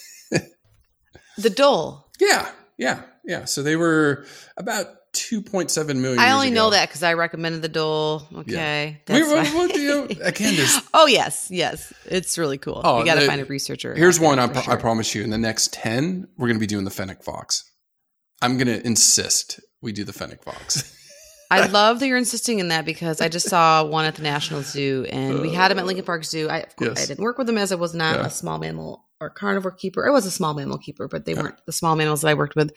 The dhole. Yeah, yeah, yeah. So they were about 2.7 million. I only know that because I recommended the dhole. Okay. We, That's we, fine. we, you uh, again, there's oh yes, yes. It's really cool. Oh, you got to uh, find a researcher. here's one. I, sure. I promise you. In the next 10, we're going to be doing the fennec fox. I'm going to insist we do the fennec fox. (laughs) I love that you're insisting in that because I just saw one at the National Zoo and we had him at Lincoln Park Zoo. I, of course, Yes. I didn't work with him as I was not Yeah. a small mammal or carnivore keeper. I was a small mammal keeper, but they weren't the small mammals that I worked with.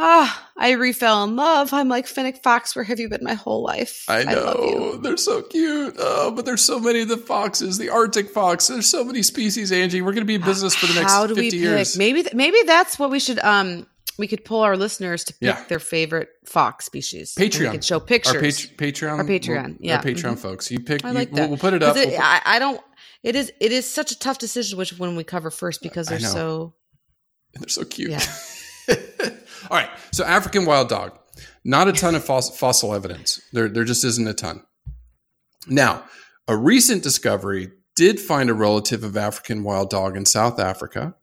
Ah, I refell in love. I'm like fennec fox. Where have you been my whole life? I love know you. they're so cute. Oh, but there's so many of the foxes, the Arctic fox. There's so many species, Angie. We're going to be in business for the next How do 50 we pick? years. Maybe th- maybe that's what we should um we could pull our listeners to pick Yeah. their favorite fox species. Patreon. We could show pictures. Our Pat- Patreon, Our Patreon, yeah. our Patreon folks. You pick. I you- like we'll- that. We'll, put it up. 'Cause it- We'll put- I, I don't. It is. It is such a tough decision which one we cover first because they're know. so. They're so cute. Yeah. (laughs) All right. So African wild dog. Not a ton of fos- fossil evidence. There, there just isn't a ton. Now, a recent discovery did find a relative of African wild dog in South Africa,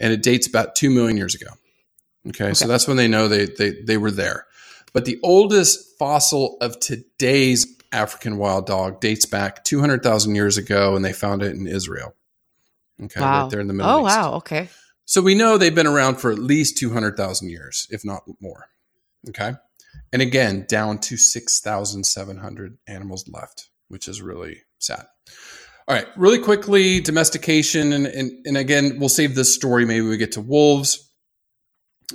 and it dates about two million years ago. Okay, so that's when they know they, they they were there. But the oldest fossil of today's African wild dog dates back two hundred thousand years ago, and they found it in Israel. Okay, wow. right there in the Middle oh East. wow. Okay. So we know they've been around for at least 200,000 years, if not more. Okay. And again, down to 6,700 animals left, which is really sad. All right. Really quickly, domestication. And, and, and again, we'll save this story. Maybe we get to wolves.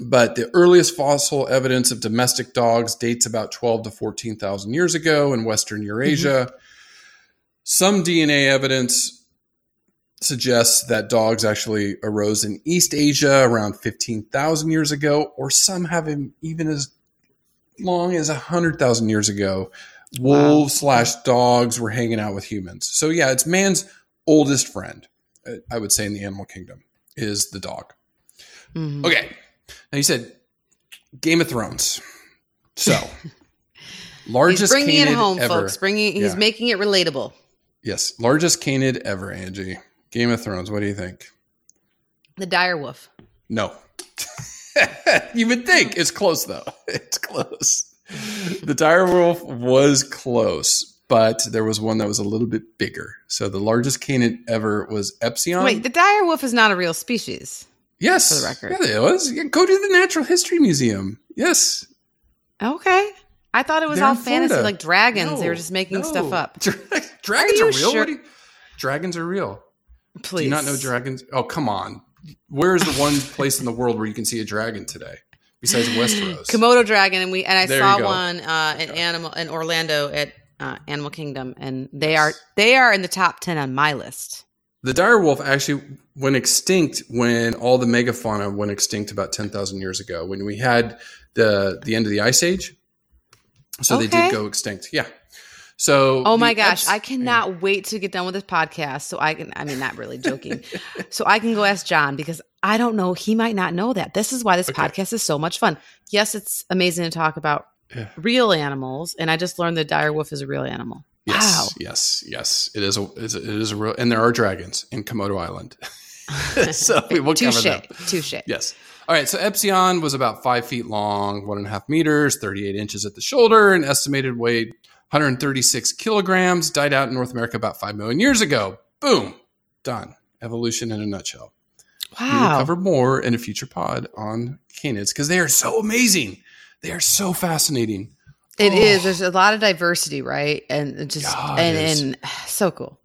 But the earliest fossil evidence of domestic dogs dates about 12 to 14,000 years ago in Western mm-hmm. Eurasia. Some DNA evidence suggests that dogs actually arose in East Asia around 15,000 years ago, or some have even as long as 100,000 years ago. Wolves slash dogs were hanging out with humans. So, yeah, it's man's oldest friend. I would say, in the animal kingdom is the dog. Mhm. Okay. Now you said Game of Thrones. So, (laughs) largest He's bringing it home, ever. folks. Bringing he's Yeah. making it relatable. Yes, largest canid ever, Angie. Game of Thrones. What do you think? The dire wolf. No. (laughs) you would think it's close though. (laughs) It's close. The dire wolf was close, but there was one that was a little bit bigger. So the largest canid ever was Epicyon. Wait, the dire wolf is not a real species. yes, for the record. Yeah, it was. Yeah, go to the Natural History Museum. Yes, Okay. I thought it was They're all fantasy, Florida. like dragons. they were just making no. stuff up. (laughs) Dra- dragons Are are, real. sure? You- dragons are real. Please. Do you not know dragons? Oh, come on. Where is the one place in the world where you can see a dragon today besides Westeros? (gasps) Komodo dragon, and we and I There saw one uh, in animal in Orlando at uh, Animal Kingdom, and they are they are in the top ten on my list. The dire wolf actually went extinct when all the megafauna went extinct about 10,000 years ago when we had the the end of the ice age. So they did go extinct. Yeah. So Oh my gosh, I cannot wait to get done with this podcast so I can I mean not really joking. (laughs) so I can go ask John because I don't know, he might not know that. This is why this Okay. podcast is so much fun. Yes, it's amazing to talk about Yeah. real animals and I just learned the dire wolf is a real animal. Yes, Wow. yes, yes. It is a it is a, it is a real and there are dragons in Komodo Island. (laughs) so we will (laughs) cover them. Touche. Yes. All right. So Epicyon was about five feet long, one and a half meters, 38 inches at the shoulder, and estimated weight 136 kilograms. Died out in North America about 5 million years ago. Boom. Done. Evolution in a nutshell. Wow. cover more in a future pod on canids because they are so amazing. They are so fascinating. It is. Oh. There's a lot of diversity, right? And just it and and so cool.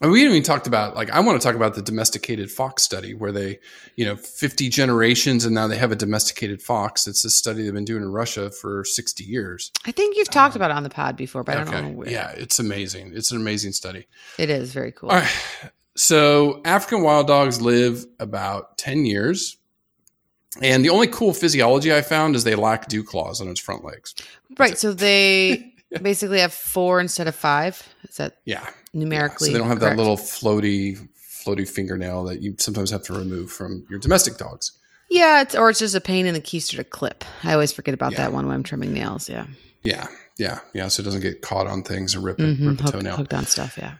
And we even talked about like I want to talk about the domesticated fox study where they, you know, 50 generations and now they have a domesticated fox. It's a study they've been doing in Russia for 60 years. I think you've talked um, about it on the pod before, but I don't know where. Yeah, it's amazing. It's an amazing study. It is very cool. Right. So African wild dogs live about 10 years. And the only cool physiology I found is they lack dew claws on its front legs. Right. So they (laughs) basically have four instead of five. Is that Yeah. Numerically? so they don't have correct? that little floaty, floaty fingernail that you sometimes have to remove from your domestic dogs. Yeah, it's, or it's just a pain in the keister to clip. I always forget about Yeah. that one when I'm trimming nails. Yeah. Yeah. Yeah. Yeah. So it doesn't get caught on things and rip, a Mhm. rip a Hooked, toenail. hooked on stuff. Yeah.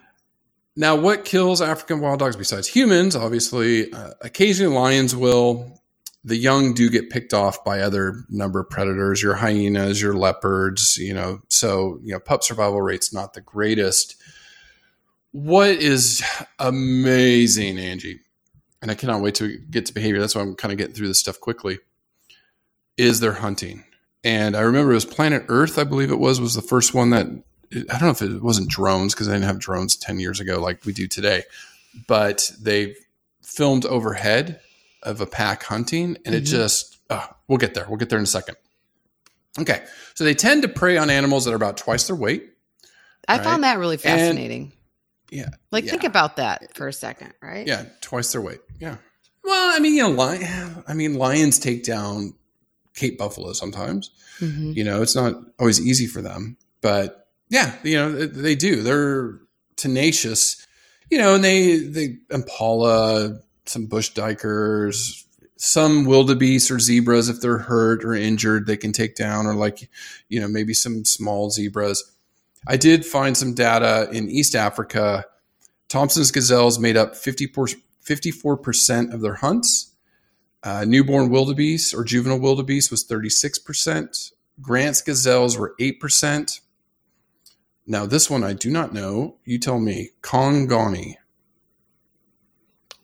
Now, what kills African wild dogs besides humans? Obviously, uh, occasionally lions will. The young do get picked off by other number of predators, your hyenas, your leopards, you know. So, you know, pup survival rate's not the greatest. What is amazing, Angie, and I cannot wait to get to behavior. That's why I'm kind of getting through this stuff quickly. Is their hunting, and I remember it was Planet Earth, I believe it was, was the first one that I don't know if it wasn't drones because I didn't have drones 10 years ago like we do today, but they filmed overhead of a pack hunting and it Mhm. just, uh, we'll get there. We'll get there in a second. Okay. So they tend to prey on animals that are about twice their weight. I Right. found that really And- fascinating. Yeah. like, yeah. think about that for a second, right? Yeah. Twice their weight. Yeah. Well, I mean, you know, lion, I mean, lions take down Cape buffalo sometimes. Mhm. You know, it's not always easy for them, but yeah, you know, they- they do. They're tenacious, you know, and they, they impala, some bush duikers, some wildebeest or zebras, if they're hurt or injured, they can take down, or like, you know, maybe some small zebras. I did find some data in East Africa. Thompson's gazelles made up 54, 54% of their hunts. Uh, newborn wildebeest or juvenile wildebeest was 36%. Grant's gazelles were 8%. Now, this one I do not know. You tell me. Kongoni.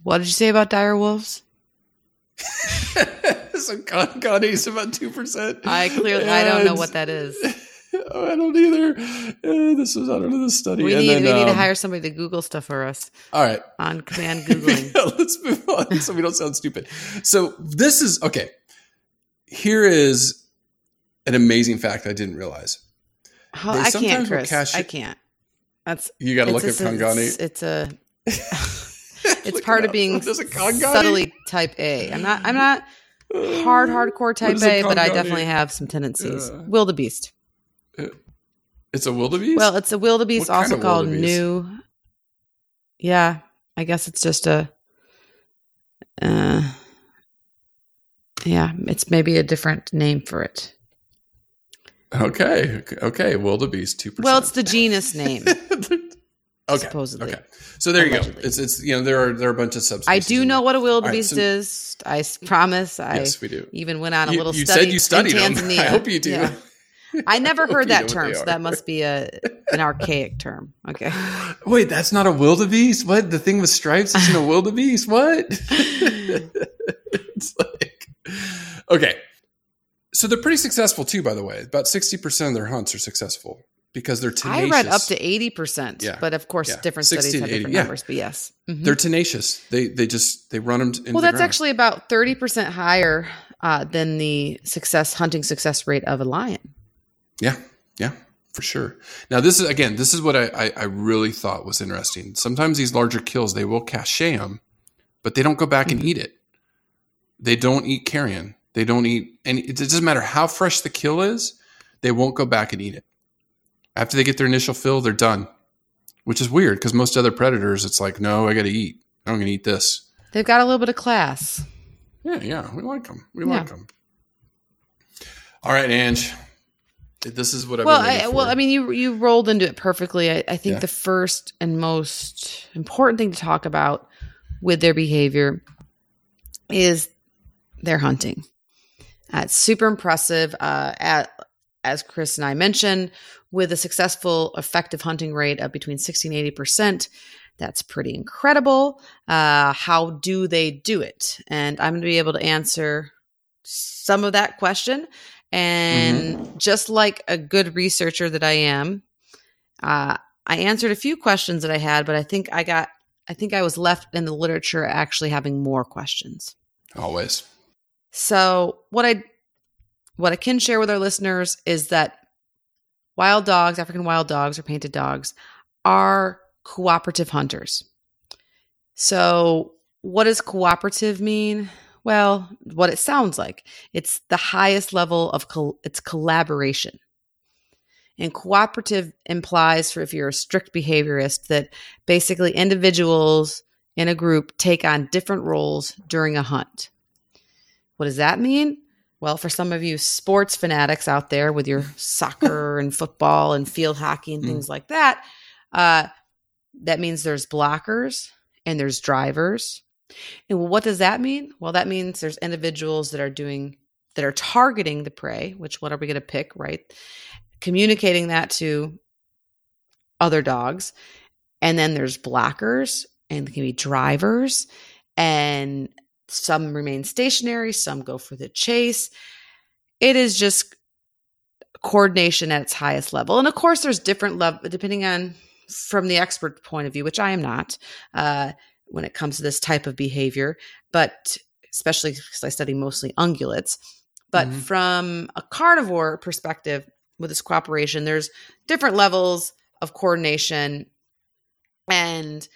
What did you say about dire wolves? (laughs) so Kongoni is about 2%. I clearly I don't know what that is. (laughs) Oh, I don't either. Uh, this was out of the study. We need then, we need to um, hire somebody to Google stuff for us All right. on command (laughs) googling. Yeah, let's move on so we don't sound stupid. So this is okay. Here is an amazing fact I didn't realize. They I can't, Chris. cache I can't. That's You got to look at Kongoni. It's, it's a (laughs) it's part it of being What is a Kongoni? subtly type A. I'm not I'm not hard hardcore type a A, but I definitely have some tendencies. Yeah. Wildebeest. It's a wildebeest. Well, it's a wildebeest, What also called wildebeest? gnu. Yeah, I guess it's just a. Uh, yeah, it's maybe a different name for it. Okay. Okay. Wildebeest, 2%. Well, it's the genus name. (laughs) okay. supposedly. Okay. So there Allegedly. you go. It's, it's, you know, there are, there are a bunch of subspecies. I do know what a wildebeest so- is. I promise. I Yes, we do. even went on a You- little you study. said you studied in them. (laughs) Tanzania. I hope you do. Yeah. (laughs) I never heard that term, so that must be a an archaic term. Okay. (laughs) Wait, that's not a wildebeest? What? The thing with stripes isn't a wildebeest? What? (laughs) it's like, okay. So they're pretty successful too, by the way. About 60% of their hunts are successful because they're tenacious. I read up to eighty percent, Yeah. but of course, Yeah. different 60 studies have 80, different yeah. numbers. But yes, Mhm. They're tenacious. They they just they run them into well, the that's ground. actually about thirty percent higher uh, than the success hunting success rate of a lion. Yeah, yeah, for sure. Now this is again, this is what I, I I really thought was interesting. Sometimes these larger kills they will cache them, but they don't go back and mm-hmm. eat it. They don't eat carrion. They don't eat any. It doesn't matter how fresh the kill is. They won't go back and eat it. After they get their initial fill, they're done. Which is weird because most other predators, it's like, no, I got to eat. I'm going to eat this. They've got a little bit of class. Yeah, yeah, we like them. We Yeah. like them. All right, Ange. This is what I've well, I, well, I mean, you you rolled into it perfectly. I, I think Yeah. the first and most important thing to talk about with their behavior is their hunting. Uh, it's super impressive. Uh, at, as Chris and I mentioned, with a successful, effective hunting rate of between 60 and 80 percent. That's pretty incredible. Uh, how do they do it? And I'm going to be able to answer some of that question. And just like a good researcher that I am, uh, I answered a few questions that I had, but I think I got, I think I was left in the literature actually having more questions. Always. So what I what I can share with our listeners is that wild dogs, African wild dogs or painted dogs, are cooperative hunters. So what does cooperative mean? Well, what it sounds like. It's the highest level of col- it's collaboration. And cooperative implies for if you're a strict behaviorist that basically individuals in a group take on different roles during a hunt. What does that mean? Well, for some of you sports fanatics out there with your (laughs) soccer and football and field hockey and things like that, uh, that means there's blockers and there's drivers. And what does that mean? Well, that means there's individuals that are doing that are targeting the prey, which what are we going to pick, right? Communicating that to other dogs. And then there's blockers and can be drivers and some remain stationary, some go for the chase. It is just coordination at its highest level. And of course, there's different level depending on from the expert point of view, which I am not uh, when it comes to this type of behavior, but especially because I study mostly ungulates. But Mhm. from a carnivore perspective, with this cooperation, there's different levels of coordination and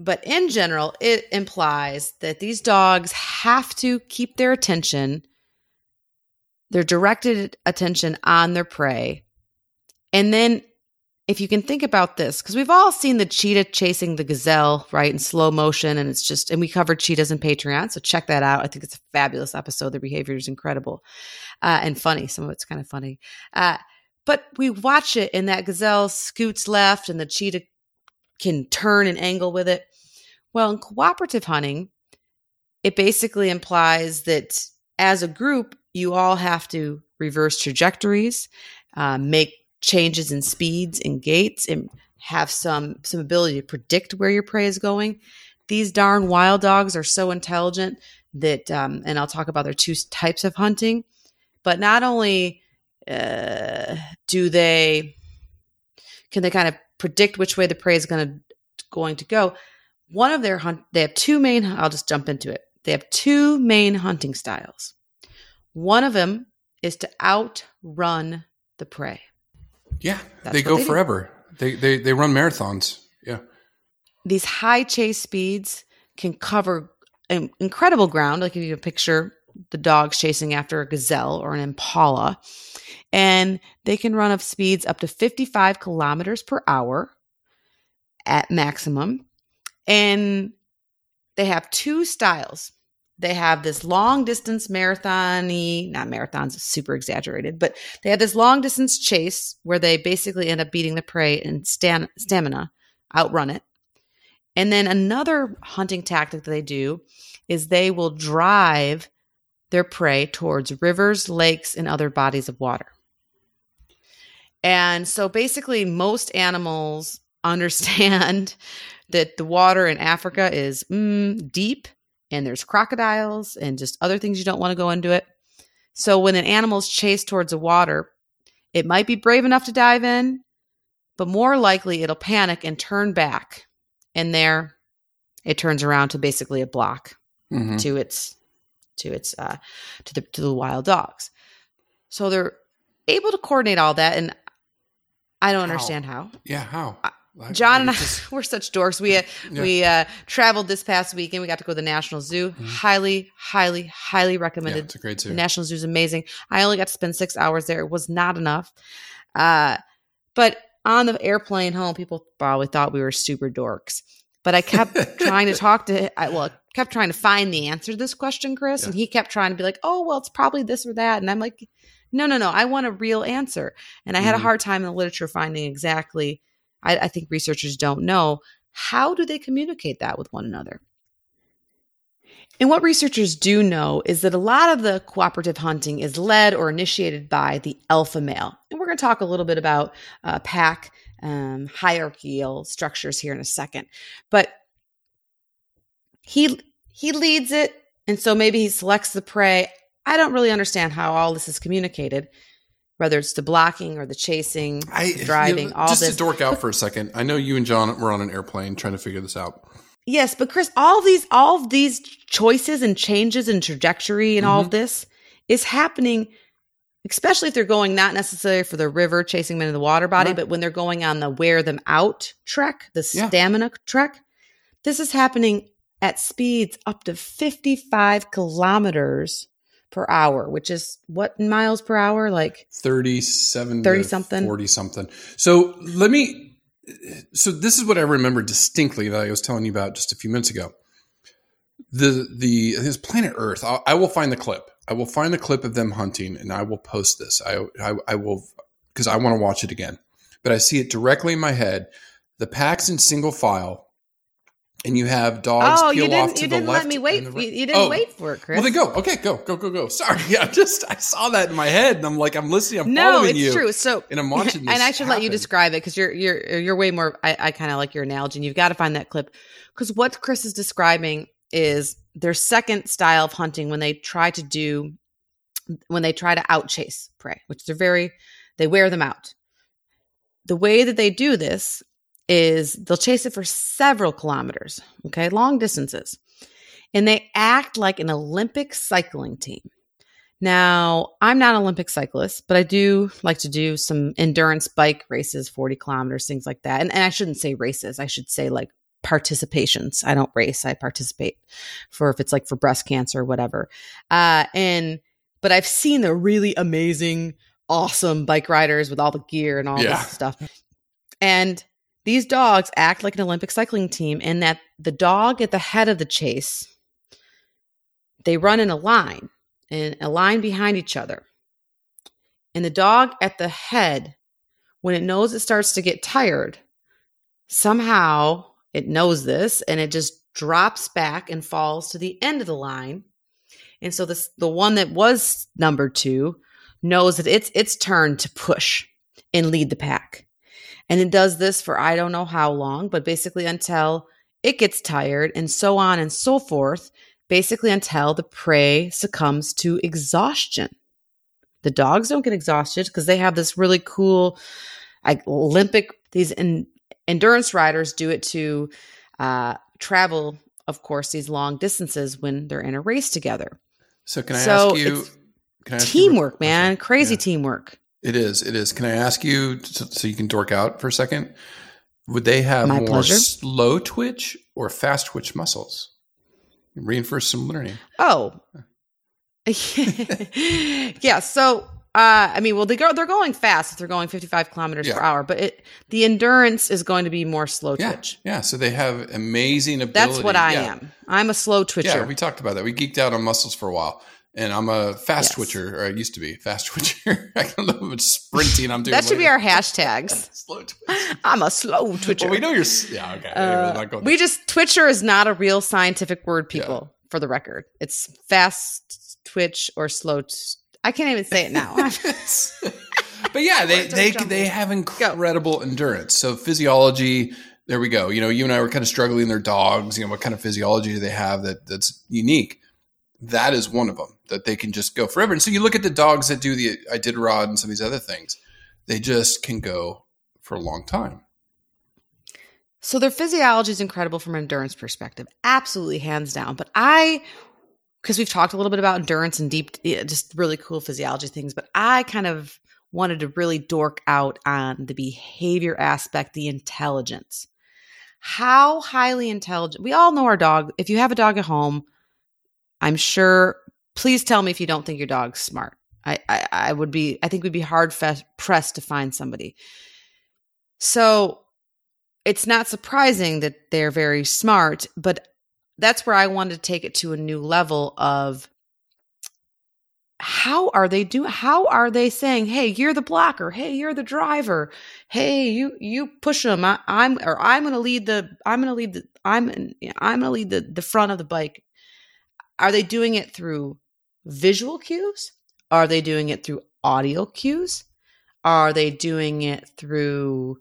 but in general, it implies that these dogs have to keep their attention, their directed attention on their prey. And then, if you can think about this, because we've all seen the cheetah chasing the gazelle, right, in slow motion. And it's just, and we covered cheetahs in Patreon. So check that out. I think it's a fabulous episode. Their behavior is incredible uh, and funny. Some of it's kind of funny. Uh, but we watch it, and that gazelle scoots left, and the cheetah can turn and angle with it. Well, in cooperative hunting, it basically implies that as a group, you all have to reverse trajectories, uh, make changes in speeds and gaits, and have some some ability to predict where your prey is going. These darn wild dogs are so intelligent that, um, and I'll talk about their two types of hunting. But not only uh, do they can they kind of predict which way the prey is going to going to go one of their hunt they have two main i'll just jump into it they have two main hunting styles one of them is to outrun the prey Yeah, That's they go they forever. They, they they run marathons. Yeah. these high chase speeds can cover incredible ground like if you picture the dogs chasing after a gazelle or an impala and they can run up speeds up to 55 kilometers per hour at maximum And they have two styles. They have this long distance marathon not marathons, super exaggerated, but they have this long distance chase where they basically end up beating the prey in stam- stamina, outrun it. And then another hunting tactic that they do is they will drive their prey towards rivers, lakes, and other bodies of water. And so basically, most animals (laughs) understand that the water in Africa is mm, deep and there's crocodiles and just other things you don't want to go into it. So when an animal's chased towards the water, it might be brave enough to dive in, but more likely it'll panic and turn back. And there it turns around to basically a block mm-hmm. to its to its uh to the to the wild dogs. So they're able to coordinate all that and I don't how? understand how. Yeah, how? John and I (laughs) we're such dorks. We uh, (laughs) yeah. we uh, traveled this past weekend. We got to go to the National Zoo. Mm-hmm. Highly, highly, highly recommended. Yeah, it's a great zoo. The National Zoo is amazing. I only got to spend six hours there. It was not enough. Uh, but on the airplane home, people probably thought we were super dorks. But I kept (laughs) trying to talk to. I, well, kept trying to find the answer to this question, Chris, yeah. and he kept trying to be like, "Oh, well, it's probably this or that," and I'm like, "No, no, no. I want a real answer." And I had mm-hmm. a hard time in the literature finding exactly I, I think researchers don't know how do they communicate that with one another. And what researchers do know is that a lot of the cooperative hunting is led or initiated by the alpha male. And we're going to talk a little bit about uh, pack um, hierarchical structures here in a second. But he he leads it, and so maybe he selects the prey. I don't really understand how all this is communicated whether it's the blocking or the chasing, I, driving, you know, all just this. Just to dork out for a second, I know you and John were on an airplane trying to figure this out. Yes, but Chris, all these all of these choices and changes and trajectory and mm-hmm. all of this is happening, especially if they're going not necessarily for the river chasing them in the water body, right. but when they're going on the wear them out trek, the yeah. stamina trek. This is happening at speeds up to 55 kilometers per hour, which is what miles per hour? Like 37, 30 something, 40 something. So let me, so this is what I remember distinctly that I was telling you about just a few minutes ago. The, the, his planet Earth, I, I will find the clip. I will find the clip of them hunting and I will post this. I, I, I will, because I want to watch it again. But I see it directly in my head. The packs in single file and you have dogs oh, peel you didn't, off to you the didn't left. let me wait. You, you didn't oh. wait for it, Chris. Well, then go. Okay, go, go, go, go. Sorry, (laughs) yeah, just I saw that in my head, and I'm like, I'm listening. I'm no, following you. No, it's true. So, and I'm watching. (laughs) and I should happen. let you describe it because you're you're you're way more. I, I kind of like your analogy, and you've got to find that clip because what Chris is describing is their second style of hunting when they try to do when they try to outchase prey, which they're very they wear them out. The way that they do this is they'll chase it for several kilometers, okay, long distances. And they act like an Olympic cycling team. Now, I'm not an Olympic cyclist, but I do like to do some endurance bike races, 40 kilometers, things like that. And, and I shouldn't say races, I should say like participations. I don't race, I participate for if it's like for breast cancer or whatever. Uh, and, but I've seen the really amazing, awesome bike riders with all the gear and all yeah. this stuff. And these dogs act like an Olympic cycling team in that the dog at the head of the chase, they run in a line, in a line behind each other. And the dog at the head, when it knows it starts to get tired, somehow it knows this and it just drops back and falls to the end of the line. And so this the one that was number 2 knows that it's its turn to push and lead the pack. And it does this for I don't know how long, but basically until it gets tired and so on and so forth, basically until the prey succumbs to exhaustion. The dogs don't get exhausted because they have this really cool like Olympic, these in, endurance riders do it to uh, travel, of course, these long distances when they're in a race together. So, can I so ask you? Can I ask teamwork, you, man, crazy yeah. teamwork. It is. It is. Can I ask you so, so you can dork out for a second? Would they have My more pleasure. slow twitch or fast twitch muscles? Reinforce some learning. Oh, (laughs) yeah. So Uh, I mean, well, they go they're going fast if they're going 55 kilometers Yeah. per hour, but it the endurance is going to be more slow Yeah, twitch. yeah. So they have amazing ability. That's what I Yeah. am. I'm a slow twitcher. Yeah, we talked about that. We geeked out on muscles for a while, and I'm a fast Yes. twitcher, or I used to be fast (laughs) twitcher. I don't know how much sprinting I'm doing. that should be our hashtags. (laughs) slow twitch. I'm a slow twitcher. Well, we know you're. Yeah, okay. Uh, Anyway, we just Twitcher is not a real scientific word, people. For the record, it's fast twitch or slow. T- I can't even say it now. (laughs) but yeah, they they they have incredible endurance. So physiology, there we go. You know, you and I were kind of struggling. Their dogs, you know, what kind of physiology do they have that that's unique? That is one of them that they can just go forever. And so you look at the dogs that do the Iditarod and some of these other things, they just can go for a long time. So their physiology is incredible from an endurance perspective, absolutely hands down. But I, because we've talked a little bit about endurance and deep, just really cool physiology things, but I kind of wanted to really dork out on the behavior aspect, the intelligence. How highly intelligent? We all know our dog. If you have a dog at home, I'm sure. Please tell me if you don't think your dog's smart. I, I, I would be. I think we'd be hard fe- pressed to find somebody. So it's not surprising that they're very smart, but that's where I wanted to take it to a new level of how are they doing how are they saying hey you're the blocker hey you're the driver hey you you push them I, i'm or i'm gonna lead the i'm gonna lead the i'm i'm gonna lead the the front of the bike are they doing it through visual cues are they doing it through audio cues are they doing it through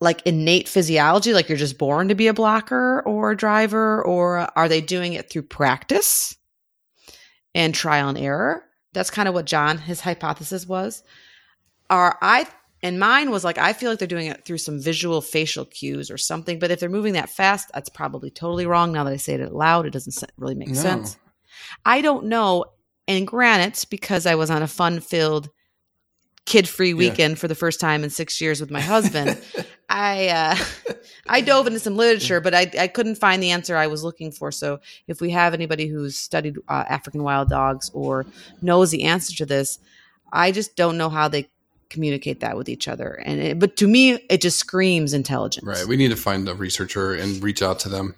like innate physiology, like you're just born to be a blocker or a driver, or are they doing it through practice and trial and error? That's kind of what John, his hypothesis was. Are I and mine was like I feel like they're doing it through some visual facial cues or something. But if they're moving that fast, that's probably totally wrong. Now that I say it out loud, it doesn't really make No. sense. I don't know. And granted, because I was on a fun filled, kid free weekend for the first time in six years with my husband, (laughs) I uh, I dove into some literature, but I, I couldn't find the answer I was looking for. So if we have anybody who's studied uh, African wild dogs or knows the answer to this, I just don't know how they communicate that with each other. And it, but to me, it just screams intelligence. Right. We need to find a researcher and reach out to them.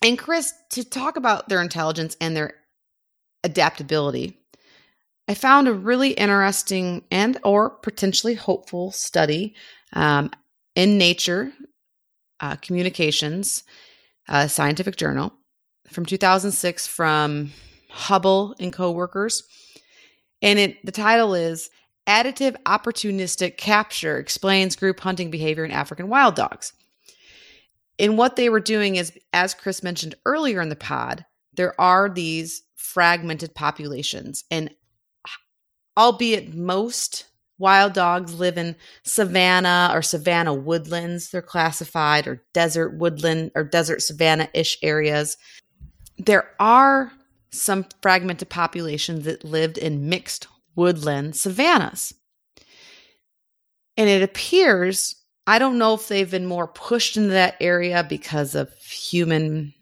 And Chris, to talk about their intelligence and their adaptability, I found a really interesting and or potentially hopeful study um, in Nature uh, Communications, uh, scientific journal from 2006 from Hubel and coworkers, and it the title is "Additive Opportunistic Capture Explains Group Hunting Behavior in African Wild Dogs." And what they were doing is, as Chris mentioned earlier in the pod, there are these fragmented populations, and albeit most wild dogs live in savanna or savanna woodlands, they're classified, or desert woodland or desert savanna ish areas. There are some fragmented populations that lived in mixed woodland savannas. And it appears, I don't know if they've been more pushed into that area because of human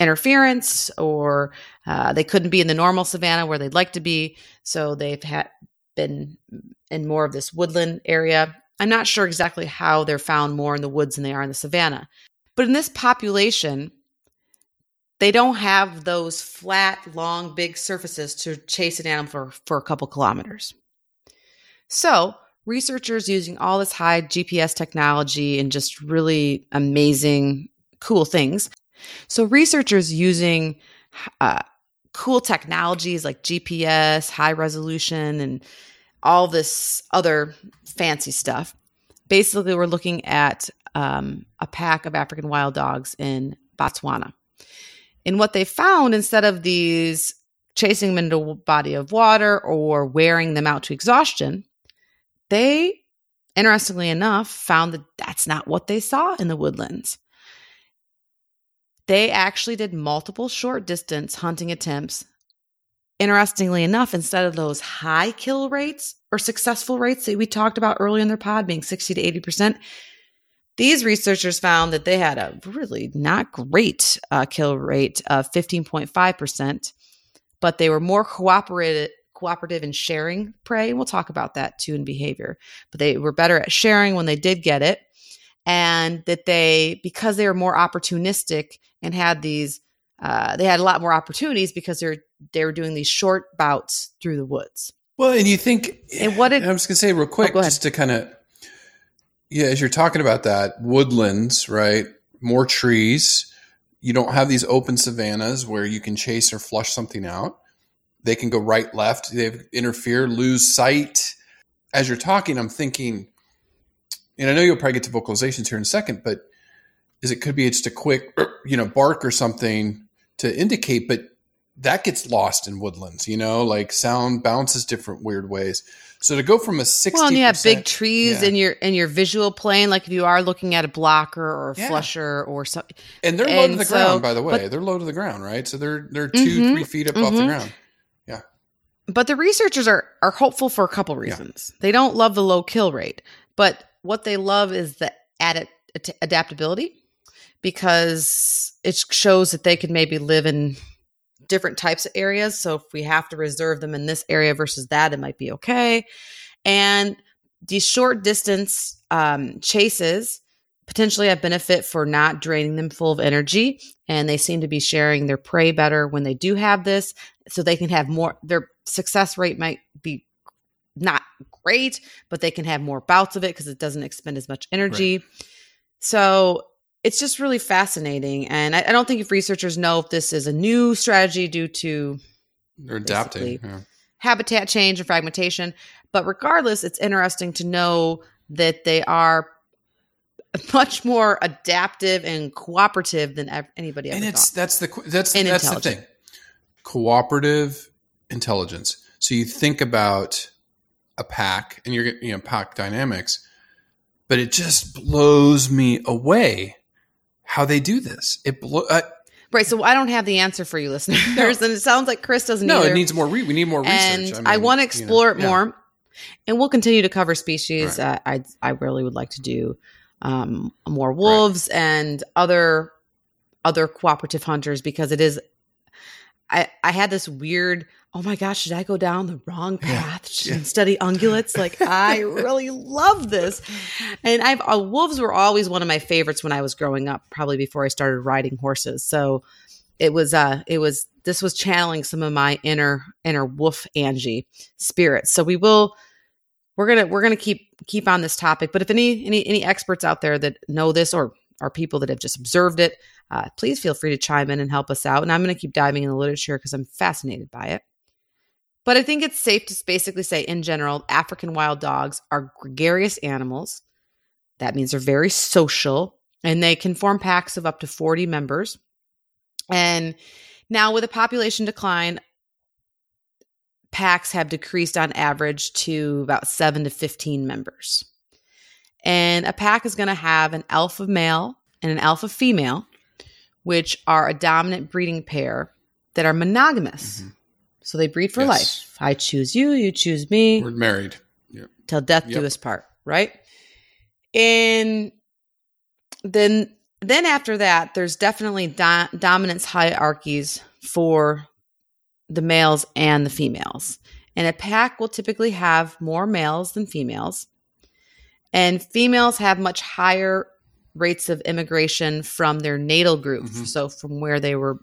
interference or uh, they couldn't be in the normal savanna where they'd like to be. So they've had been in more of this woodland area. I'm not sure exactly how they're found more in the woods than they are in the savanna. But in this population, they don't have those flat, long, big surfaces to chase an animal for, for a couple kilometers. So, researchers using all this high GPS technology and just really amazing, cool things. So, researchers using uh, cool technologies like GPS, high resolution, and all this other fancy stuff. Basically, we're looking at um, a pack of African wild dogs in Botswana. And what they found, instead of these chasing them into a body of water or wearing them out to exhaustion, they, interestingly enough, found that that's not what they saw in the woodlands. They actually did multiple short distance hunting attempts. Interestingly enough, instead of those high kill rates or successful rates that we talked about earlier in their pod being 60 to 80%, these researchers found that they had a really not great uh, kill rate of 15.5%, but they were more cooperated, cooperative in sharing prey. And we'll talk about that too in behavior. But they were better at sharing when they did get it. And that they, because they were more opportunistic and had these, uh, they had a lot more opportunities because they're they were doing these short bouts through the woods. Well, and you think, And what did and I was going to say real quick, Oh, just to kind of, yeah, as you're talking about that, woodlands, right? More trees. You don't have these open savannas where you can chase or flush something out. They can go right, left. They interfere, lose sight. As you're talking, I'm thinking, and I know you'll probably get to vocalizations here in a second, but is it could be just a quick, (clears throat) you know, bark or something to indicate, but that gets lost in woodlands, you know, like sound bounces different weird ways. So to go from a 60 Well, and you have big trees yeah. in your in your visual plane, like if you are looking at a blocker or a Yeah. flusher or something. and they're low to the so- ground, by the way. but- they're low to the ground, right? So they're they're 2 Mhm, three feet up off the ground. Yeah. But the researchers are are hopeful for a couple reasons. They don't love the low kill rate, but what they love is the adi- ad- adaptability because it shows that they could maybe live in different types of areas. So if we have to reserve them in this area versus that, it might be okay. And these short distance um, chases potentially have benefit for not draining them full of energy. And they seem to be sharing their prey better when they do have this. So they can have more, their success rate might be not great, but they can have more bouts of it because it doesn't expend as much energy. So it's just really fascinating. And I, I don't think if researchers know if this is a new strategy due to They're adapting. Yeah. habitat change and fragmentation. But regardless, it's interesting to know that they are (laughs) much more adaptive and cooperative than anybody ever And it's thought. that's the that's And that's the thing. Cooperative intelligence. So you think about a pack and you're you know pack dynamics, but it just blows me away how they do this. It blow, uh, Right. So I don't have the answer for you, listeners, and it sounds like Chris doesn't know. no, either. it needs more. Re- we need more and research. I, mean, want to you know, explore it yeah. more. And we'll continue to cover species. Right. Uh, I I really would like to do um, more wolves and other other cooperative hunters because it is. I I had this weird. Oh my gosh! Should I go down the wrong path Yeah. and study ungulates? Like I really love this, and I've uh, wolves were always one of my favorites when I was growing up. Probably before I started riding horses. So it was uh it was this was channeling some of my inner inner wolf Angie spirits. So we will we're gonna we're gonna keep keep on this topic. But if any any any experts out there that know this or are people that have just observed it, uh, please feel free to chime in and help us out. And I'm gonna keep diving in the literature because I'm fascinated by it. But I think it's safe to basically say, in general, African wild dogs are gregarious animals. That means they're very social and they can form packs of up to 40 members. And now, with a population decline, packs have decreased on average to about seven to 15 members. And a pack is going to have an alpha male and an alpha female, which are a dominant breeding pair that are monogamous. Mhm. So they breed for Yes. life. I choose you, you choose me We're married. Yep. till death do us part, right? And then then after that, there's definitely do- dominance hierarchies for the males and the females. And a pack will typically have more males than females. And females have much higher rates of immigration from their natal group, Mhm. so from where they were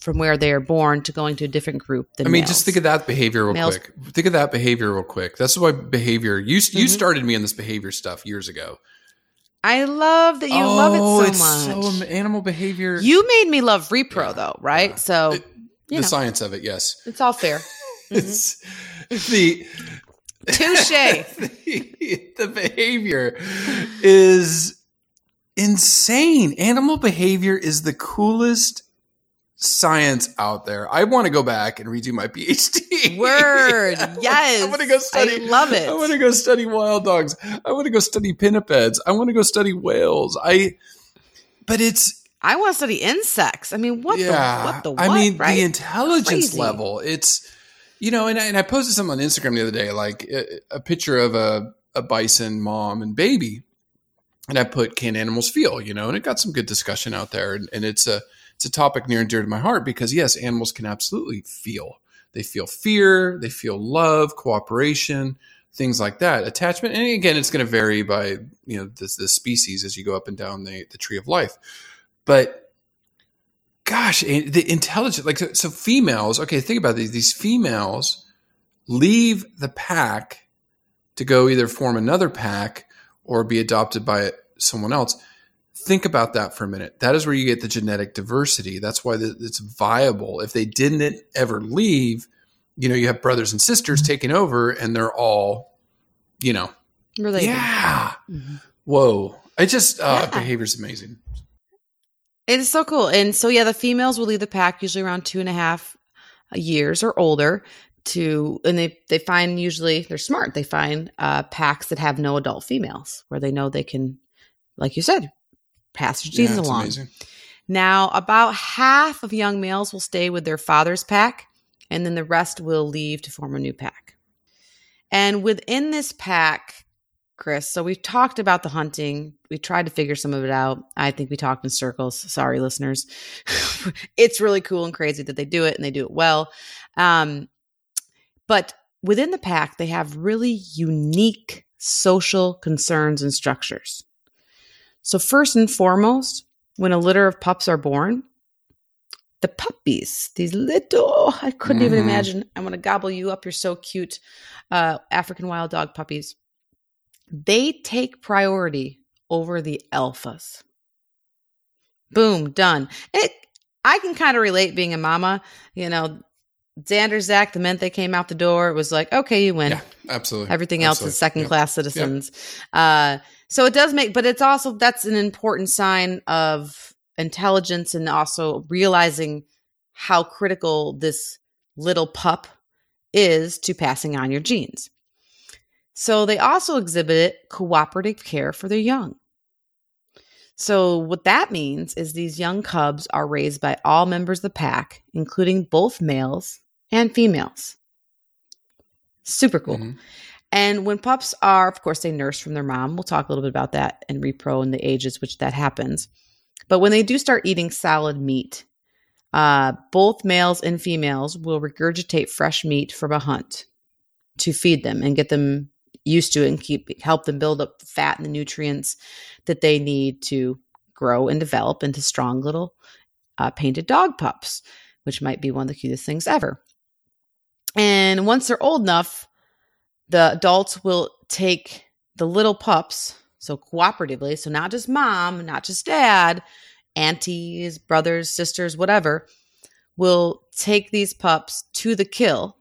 from where they are born to going to a different group than I mean, males. just think of that behavior real Males- quick. Think of that behavior real quick. That's why behavior. You you Mhm. started me on this behavior stuff years ago. I love that you love it Oh, so it's much. So animal behavior. You made me love repro Yeah, though, right? yeah. So It- the know. science of it, yes. it's all fair. (laughs) It's the Touche. (laughs) the, the behavior is insane. Animal behavior is the coolest science out there. I want to go back and redo my PhD. Word. (laughs) Yes. I want to go study. I love it. I want to go study wild dogs. I want to go study pinnipeds. I want to go study whales. I, but it's I want to study insects. I mean, what yeah. the what the what? I mean, right? the intelligence Crazy. level. It's you know, and I, and I posted something on Instagram the other day, like a, a picture of a a bison mom and baby, and I put "Can animals feel?" You know, and it got some good discussion out there, and, and it's a it's a topic near and dear to my heart because yes, animals can absolutely feel. they feel fear, they feel love, cooperation, things like that. Attachment, and again, it's going to vary by you know the, the species as you go up and down the the tree of life. But gosh, the intelligence, like so, so females. Okay, think about these. These females leave the pack to go either form another pack or be adopted by someone else. Think about that for a minute. That is where you get the genetic diversity. That's why it's viable. If they didn't ever leave, you know, you have brothers and sisters mm-hmm. taking over and they're all, you know, related. Yeah. Mm-hmm. Whoa. It just, uh, yeah. behavior is amazing. It is so cool. And so, yeah, the females will leave the pack usually around two and a half years or older to and they they find usually they're smart they find uh, packs that have no adult females where they know they can like you said pass their yeah, along. amazing. now about half of young males will stay with their father's pack and then the rest will leave to form a new pack. And within this pack chris so we've talked about the hunting. We tried to figure some of it out. I think we talked in circles. Sorry listeners. (laughs) It's really cool and crazy that they do it and they do it well. Um, but within the pack, they have really unique social concerns and structures. So, first and foremost, when a litter of pups are born, the puppies, these little, I couldn't mm-hmm. even imagine. I'm going to gobble you up. You're so cute. Uh, African wild dog puppies. They take priority over the alphas. Boom, done. It, I can kind of relate being a mama. You know, Xander, Zach, the minute they came out the door, it was like, okay, you win. Yeah, absolutely. Everything absolutely. else is second yep. class citizens. Yep. Uh, so it does make, but it's also, that's an important sign of intelligence and also realizing how critical this little pup is to passing on your genes. So they also exhibit cooperative care for their young. So, what that means is these young cubs are raised by all members of the pack, including both males and females. Super cool. Mm-hmm. And when pups are, of course, they nurse from their mom. We'll talk a little bit about that in repro and the ages which that happens. But when they do start eating solid meat, uh, both males and females will regurgitate fresh meat from a hunt to feed them and get them used to it and keep help them build up the fat and the nutrients that they need to grow and develop into strong little uh, painted dog pups, which might be one of the cutest things ever. And once they're old enough, the adults will take the little pups, so cooperatively, so not just mom, not just dad, aunties, brothers, sisters, whatever, will take these pups to the kill.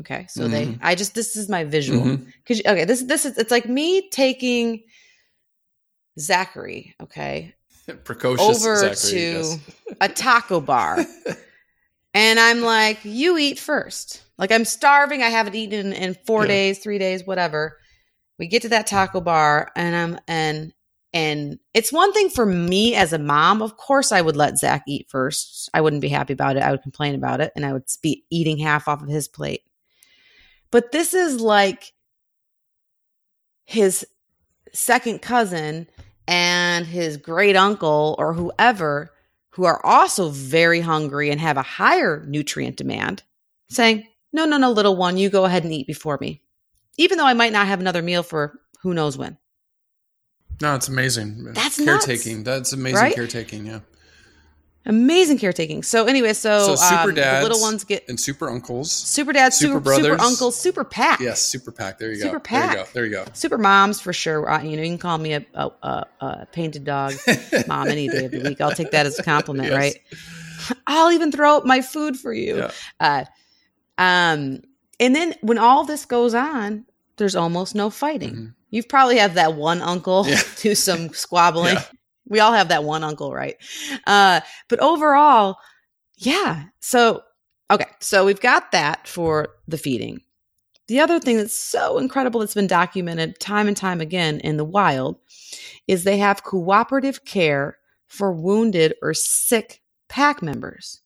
Okay, so mm-hmm. they, I just, this is my visual. Because, mm-hmm. okay, this, this is, it's like me taking Zachary, okay, (laughs) precocious over Zachary, to yes. a taco bar. (laughs) and I'm like, you eat first. Like I'm starving. I haven't eaten in, in four yeah. days, three days, whatever. We get to that taco bar and I'm and and it's one thing for me as a mom. Of course, I would let Zach eat first. I wouldn't be happy about it. I would complain about it and I would be eating half off of his plate. But this is like his second cousin and his great uncle or whoever who are also very hungry and have a higher nutrient demand saying, no, no, no, little one, you go ahead and eat before me. Even though I might not have another meal for who knows when. No, it's amazing. That's caretaking. Nuts, That's amazing right? caretaking. Yeah. Amazing caretaking. So anyway, so, so super um, dads, little ones get and super uncles, super dads, super, super brothers, super uncles, super pack. Yes, super pack. There you super go. Pack. There you go. There you go. Super moms for sure. Uh, you know, you can call me a, a, a, a painted dog (laughs) mom any day of the week. I'll take that as a compliment, (laughs) yes. right? I'll even throw up my food for you. Yeah. Uh, um, and then when all this goes on, there's almost no fighting. Mm-hmm. You've probably have that one uncle yeah. (laughs) do some squabbling. Yeah. We all have that one uncle, right? Uh, but overall, yeah. So, okay. So we've got that for the feeding. The other thing that's so incredible that's been documented time and time again in the wild is they have cooperative care for wounded or sick pack members.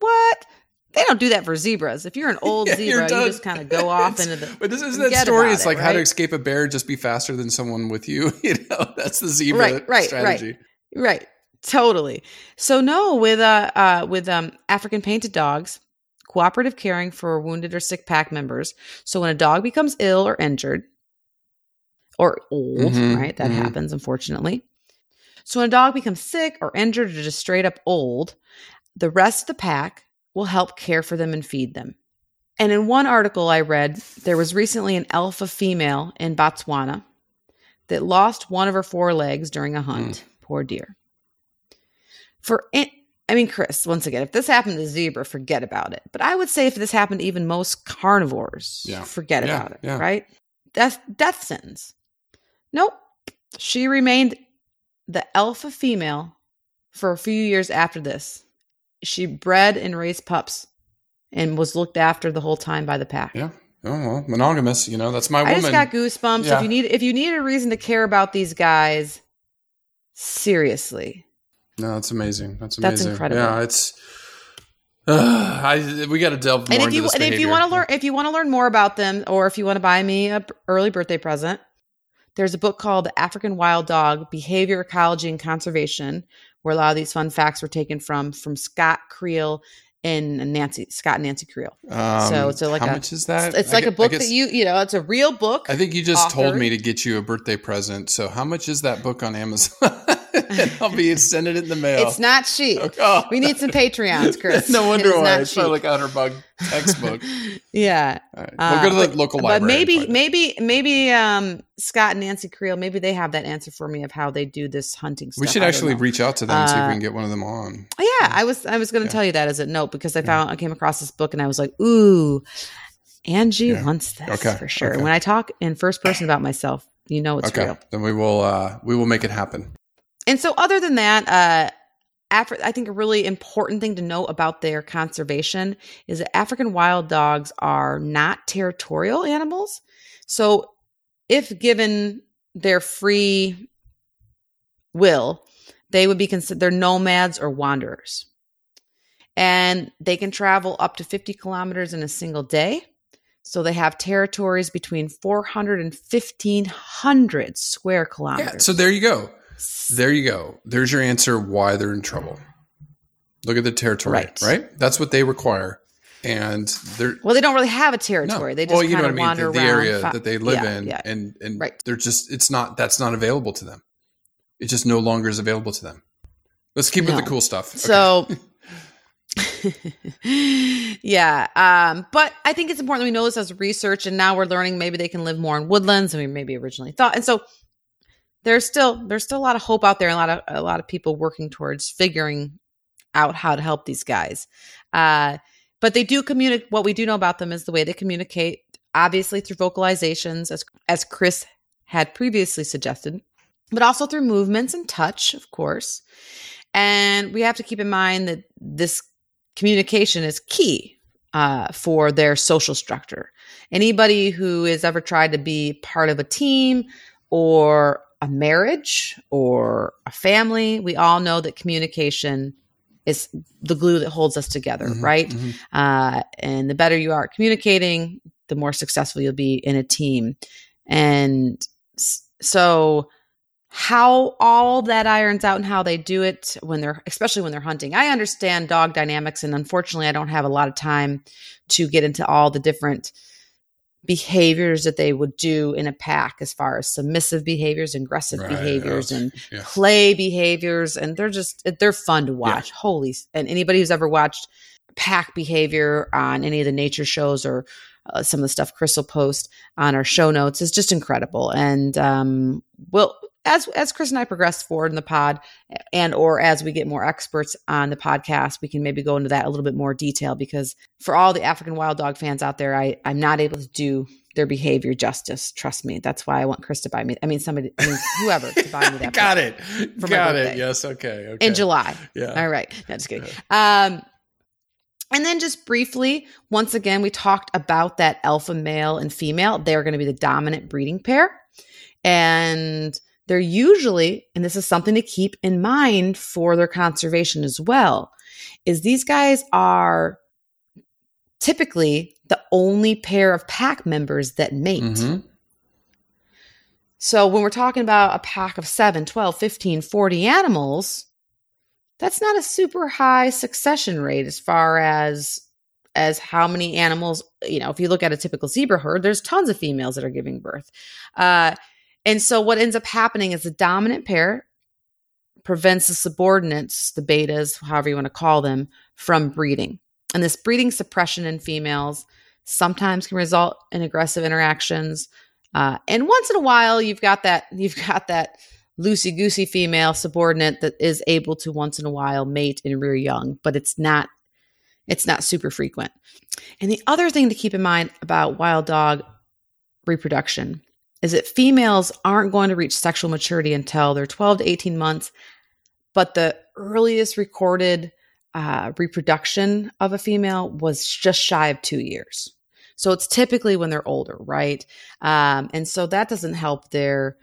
What? They don't do that for zebras. If you're an old (laughs) yeah, zebra, you just kind of go off into the. But this is that story. It's like it, right? how to escape a bear, just be faster than someone with you. (laughs) You know, that's the zebra right, right, strategy. Right, right, totally. So no, with uh, uh with um African painted dogs, cooperative caring for wounded or sick pack members. So when a dog becomes ill or injured or old, Mhm, right? That mhm. happens, unfortunately. So when a dog becomes sick or injured or just straight up old, the rest of the pack will help care for them and feed them. And in one article I read, there was recently an alpha female in Botswana that lost one of her four legs during a hmm. hunt. Poor dear. For in- I mean, Chris, once again, if this happened to zebra, forget about it. But I would say if this happened to even most carnivores, Yeah. forget Yeah, about it, yeah. right? Death, death sentence. Nope. She remained the alpha female for a few years after this. She bred and raised pups and was looked after the whole time by the pack. Yeah. Oh well, monogamous. You know, that's my I woman. just got goosebumps. Yeah. If you need if you need a reason to care about these guys, seriously. no, that's amazing. That's amazing. That's incredible. Yeah, it's. Uh, (sighs) I we got to delve more and if into you this and if you want to learn if you want to learn more about them or if you want to buy me a early birthday present there's a book called african wild dog behavior ecology and conservation where a lot of these fun facts were taken from from scott creel and nancy scott and nancy creel Um, so it's a- like how a- much is that? it's like a book guess- that you you know it's a real book I think you just told me to get you a birthday present. So how much is that book on Amazon? (laughs) I'll be sending it in the mail. it's not cheap Oh. we need some patreons (laughs) chris no wonder why it's probably cheap. like a hundred bug textbook. (laughs) yeah All right. Uh, we'll go to the but- local but library. and maybe maybe maybe um scott and nancy creel maybe they have that answer for me of how they do this hunting stuff we should actually know. reach out to them and see if Uh, we can get one of them on. Oh, yeah i was i was going to Yeah. tell you that as a note because i found i came across this book and i was like ooh angie Yeah. wants this Okay, for sure okay. when i talk in first person about myself you know it's okay, real then we will uh we will make it happen. and so other than that uh Afri- I think a really important thing to know about their conservation is that African wild dogs are not territorial animals. So, if given their free will, they would be considered they're nomads or wanderers. And they can travel up to 50 kilometers in a single day. So they have territories between 400 and 1500 square kilometers. Yeah. So there you go. There you go. There's your answer why they're in trouble. Look at the territory, Right. right? That's what they require. And they're Well, they don't really have a no. territory. They just well, you know kind what I of mean. wander The, the around. area fi- that they live Yeah, in, yeah. and and Right. they're just it's not that's not available to them. It just no longer is available to them. Let's keep with the cool stuff. Okay. So, (laughs) yeah. Um, but I think it's important that we know this as research, and now we're learning maybe they can live more in woodlands than we maybe originally thought. And so, there's still there's still a lot of hope out there, and a lot of a lot of people working towards figuring out how to help these guys. Uh, but they do communicate. What we do know about them is the way they communicate, obviously through vocalizations, as as Chris had previously suggested, but also through movements and touch, of course. And we have to keep in mind that this communication is key uh, for their social structure. Anybody who has ever tried to be part of a team or a marriage or a family, we all know that communication is the glue that holds us together, Mhm, right? mhm. Uh, and the better you are at communicating, the more successful you'll be in a team. And so, how all that irons out and how they do it when they're, especially when they're hunting. I understand dog dynamics, and unfortunately, I don't have a lot of time to get into all the different behaviors that they would do in a pack as far as submissive behaviors, aggressive Right, behaviors, yeah, and yeah. play behaviors and they're just they're fun to watch holy and anybody who's ever watched pack behavior on any of the nature shows or uh, some of the stuff chris will post on our show notes is just incredible and um well as as chris and i progress forward in the pod and or as we get more experts on the podcast we can maybe go into that a little bit more detail because for all the african wild dog fans out there i i'm not able to do their behavior justice trust me that's why i want chris to buy me i mean somebody I mean, whoever to buy me (laughs) that Got it. Got it. Yes. Okay. Okay. in july Yeah. all right. No, just kidding. Um, and then just briefly, once again, we talked about that alpha male and female. They're going to be the dominant breeding pair. And they're usually, and this is something to keep in mind for their conservation as well, is these guys are typically the only pair of pack members that mate. Mhm. So when we're talking about a pack of 7, 12, 15, 40 animals, that's not a super high succession rate as far as as how many animals, you know, if you look at a typical zebra herd, there's tons of females that are giving birth. Uh, and so what ends up happening is the dominant pair prevents the subordinates, the betas, however you want to call them, from breeding. And this breeding suppression in females sometimes can result in aggressive interactions. Uh, and once in a while, you've got that you've got that loosey goosey female subordinate that is able to once in a while mate and rear young, but it's not it's not super frequent. And the other thing to keep in mind about wild dog reproduction is that females aren't going to reach sexual maturity until they're 12 to 18 months, but the earliest recorded uh, reproduction of a female was just shy of two years. So it's typically when they're older, right? Um, and so that doesn't help their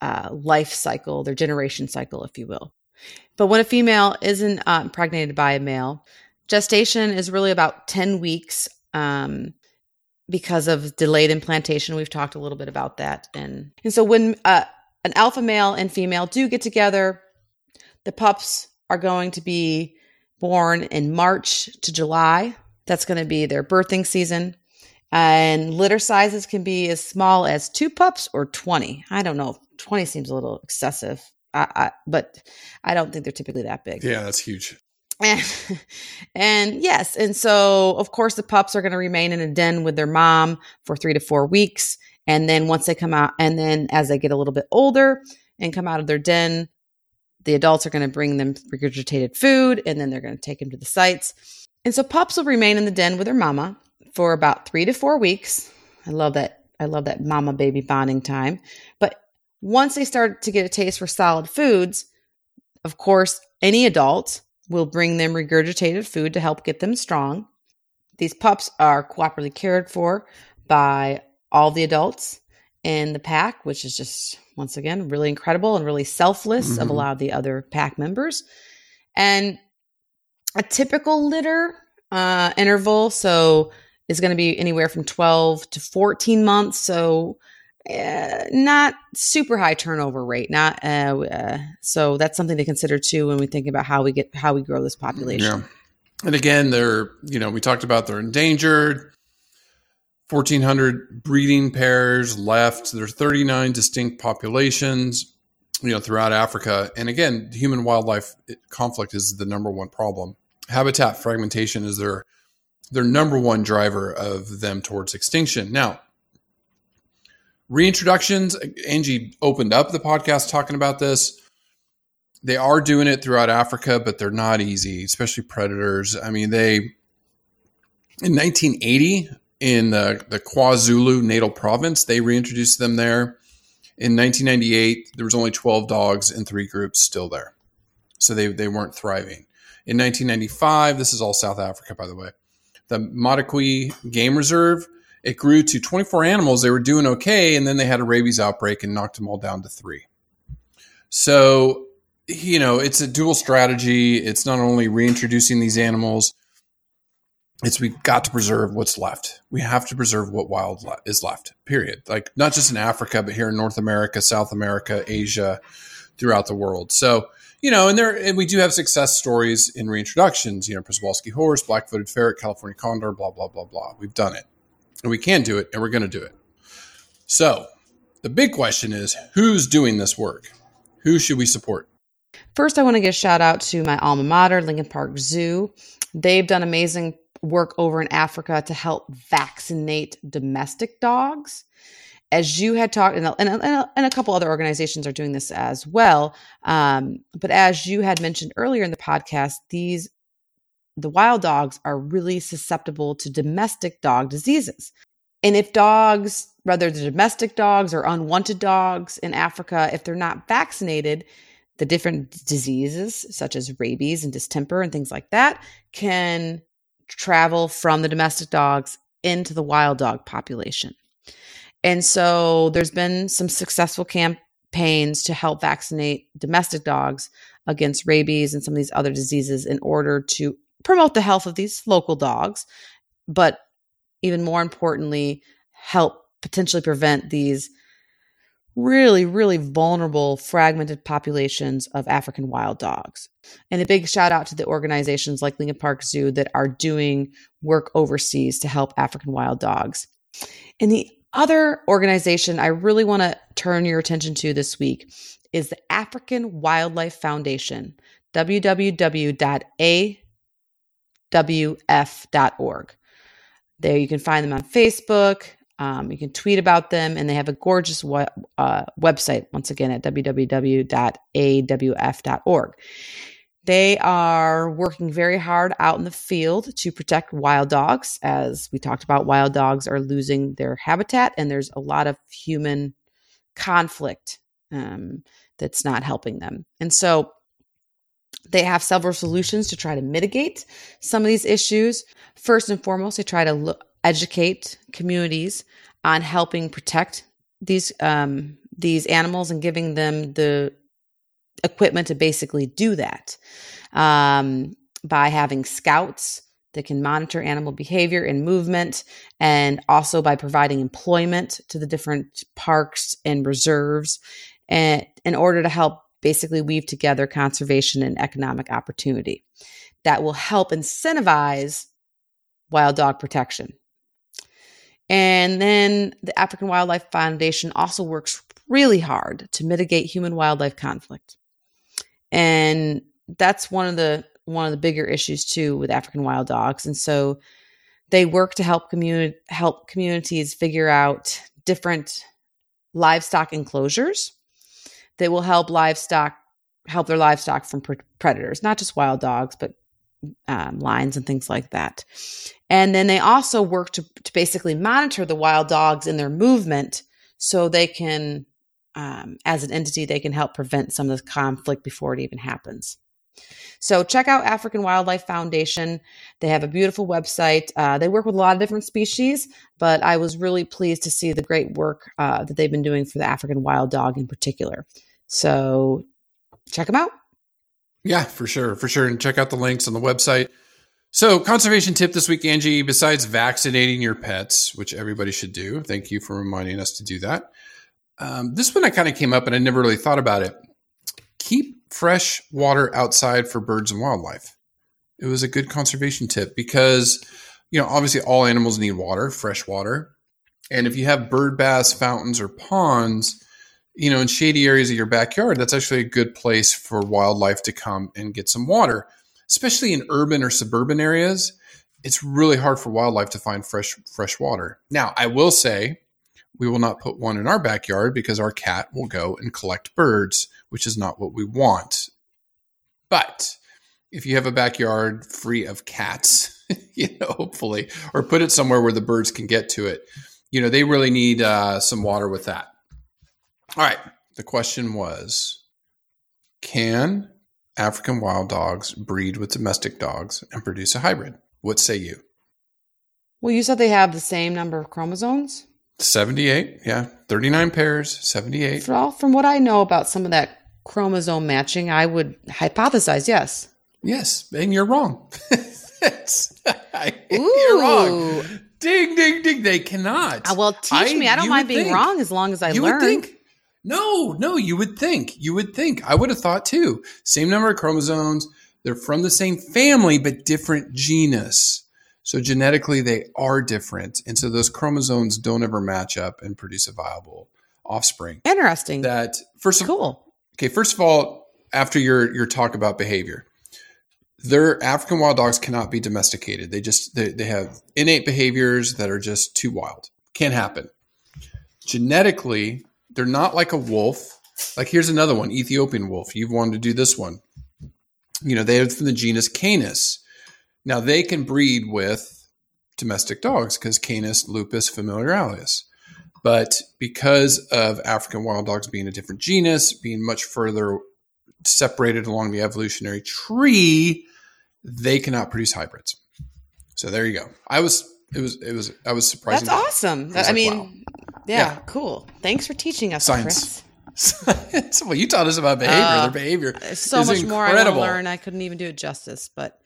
uh, life cycle, their generation cycle, if you will. But when a female isn't uh, impregnated by a male, gestation is really about 10 weeks um, because of delayed implantation. We've talked a little bit about that. And, and so when uh, an alpha male and female do get together, the pups are going to be born in March to July. That's going to be their birthing season. And litter sizes can be as small as two pups or 20. I don't know. 20 seems a little excessive, I, I, but I don't think they're typically that big. Yeah, that's huge. And, (laughs) and yes, and so of course the pups are going to remain in a den with their mom for three to four weeks. And then once they come out, and then as they get a little bit older and come out of their den, the adults are going to bring them regurgitated food and then they're going to take them to the sites. And so pups will remain in the den with their mama for about three to four weeks. I love that. I love that mama baby bonding time. But once they start to get a taste for solid foods, of course, any adult will bring them regurgitated food to help get them strong. These pups are cooperatively cared for by all the adults in the pack, which is just once again really incredible and really selfless mm-hmm. of a lot of the other pack members. And a typical litter uh, interval, so is going to be anywhere from 12 to 14 months. So uh, not super high turnover rate. Not uh, uh, so that's something to consider too when we think about how we get how we grow this population. Yeah. And again, they're you know we talked about they're endangered. 1,400 breeding pairs left. There's 39 distinct populations, you know, throughout Africa. And again, human wildlife conflict is the number one problem. Habitat fragmentation is their their number one driver of them towards extinction. Now, reintroductions. Angie opened up the podcast talking about this. They are doing it throughout Africa, but they're not easy, especially predators. I mean, they in 1980 in the, the KwaZulu Natal province. They reintroduced them there. In 1998, there was only 12 dogs in three groups still there. So they, they weren't thriving. In 1995, this is all South Africa, by the way, the Madikwe Game Reserve, it grew to 24 animals. They were doing okay. And then they had a rabies outbreak and knocked them all down to three. So, you know, it's a dual strategy. It's not only reintroducing these animals, it's we've got to preserve what's left. We have to preserve what wild is left. Period. Like not just in Africa, but here in North America, South America, Asia, throughout the world. So you know, and there and we do have success stories in reintroductions. You know, Przewalski horse, black-footed ferret, California condor, blah blah blah blah. We've done it, and we can do it, and we're going to do it. So the big question is, who's doing this work? Who should we support? First, I want to give a shout out to my alma mater, Lincoln Park Zoo. They've done amazing work over in Africa to help vaccinate domestic dogs. As you had talked, and, and, and a couple other organizations are doing this as well. Um, but as you had mentioned earlier in the podcast, these the wild dogs are really susceptible to domestic dog diseases. And if dogs, whether the domestic dogs or unwanted dogs in Africa, if they're not vaccinated, the different diseases such as rabies and distemper and things like that can travel from the domestic dogs into the wild dog population. And so there's been some successful campaigns to help vaccinate domestic dogs against rabies and some of these other diseases in order to promote the health of these local dogs, but even more importantly, help potentially prevent these really, really vulnerable, fragmented populations of African wild dogs. And a big shout out to the organizations like Lincoln Park Zoo that are doing work overseas to help African wild dogs. And the other organization I really want to turn your attention to this week is the African Wildlife Foundation, www.awf.org. There you can find them on Facebook. Um, you can tweet about them, and they have a gorgeous uh, website, once again, at www.awf.org. They are working very hard out in the field to protect wild dogs. As we talked about, wild dogs are losing their habitat, and there's a lot of human conflict um, that's not helping them. And so they have several solutions to try to mitigate some of these issues. First and foremost, they try to look, educate communities on helping protect these um, these animals and giving them the equipment to basically do that um, by having scouts that can monitor animal behavior and movement, and also by providing employment to the different parks and reserves, and in order to help basically weave together conservation and economic opportunity that will help incentivize wild dog protection. And then the African Wildlife Foundation also works really hard to mitigate human wildlife conflict. And that's one of the one of the bigger issues too with African wild dogs. And so they work to help community help communities figure out different livestock enclosures that will help livestock help their livestock from pre- predators, not just wild dogs, but um, lions and things like that. And then they also work to, to basically monitor the wild dogs in their movement so they can, um, as an entity, they can help prevent some of the conflict before it even happens. So check out African Wildlife Foundation. They have a beautiful website. Uh, they work with a lot of different species, but I was really pleased to see the great work uh, that they've been doing for the African wild dog in particular. So check them out. Yeah, for sure. For sure. And check out the links on the website. So, conservation tip this week, Angie, besides vaccinating your pets, which everybody should do, thank you for reminding us to do that. Um, this one I kind of came up and I never really thought about it. Keep fresh water outside for birds and wildlife. It was a good conservation tip because, you know, obviously all animals need water, fresh water. And if you have bird baths, fountains, or ponds, you know, in shady areas of your backyard, that's actually a good place for wildlife to come and get some water. Especially in urban or suburban areas, it's really hard for wildlife to find fresh fresh water. Now, I will say we will not put one in our backyard because our cat will go and collect birds, which is not what we want. But if you have a backyard free of cats, (laughs) you know, hopefully, or put it somewhere where the birds can get to it, you know, they really need uh, some water with that. All right. The question was Can African wild dogs breed with domestic dogs and produce a hybrid? What say you? Well, you said they have the same number of chromosomes? 78. Yeah. 39 pairs, 78. Well, from what I know about some of that chromosome matching, I would hypothesize yes. Yes. And you're wrong. (laughs) you're wrong. Ding, ding, ding. They cannot. Uh, well, teach I, me. I don't mind being think, wrong as long as I learn. think no, no, you would think. You would think. I would have thought too. Same number of chromosomes. They're from the same family, but different genus. So genetically, they are different. And so those chromosomes don't ever match up and produce a viable offspring. Interesting. That first of cool. Okay, first of all, after your your talk about behavior, their African wild dogs cannot be domesticated. They just they, they have innate behaviors that are just too wild. Can't happen. Genetically, they're not like a wolf. Like here's another one, Ethiopian wolf. You've wanted to do this one. You know, they are from the genus Canis. Now they can breed with domestic dogs because Canis lupus familiaris. But because of African wild dogs being a different genus, being much further separated along the evolutionary tree, they cannot produce hybrids. So there you go. I was it was it was I was surprised. That's awesome. I, I like, mean, wow. Yeah, yeah, cool. Thanks for teaching us, Science. Science. (laughs) well, you taught us about behavior. Uh, Their behavior so much incredible. more I want to learn. I couldn't even do it justice, but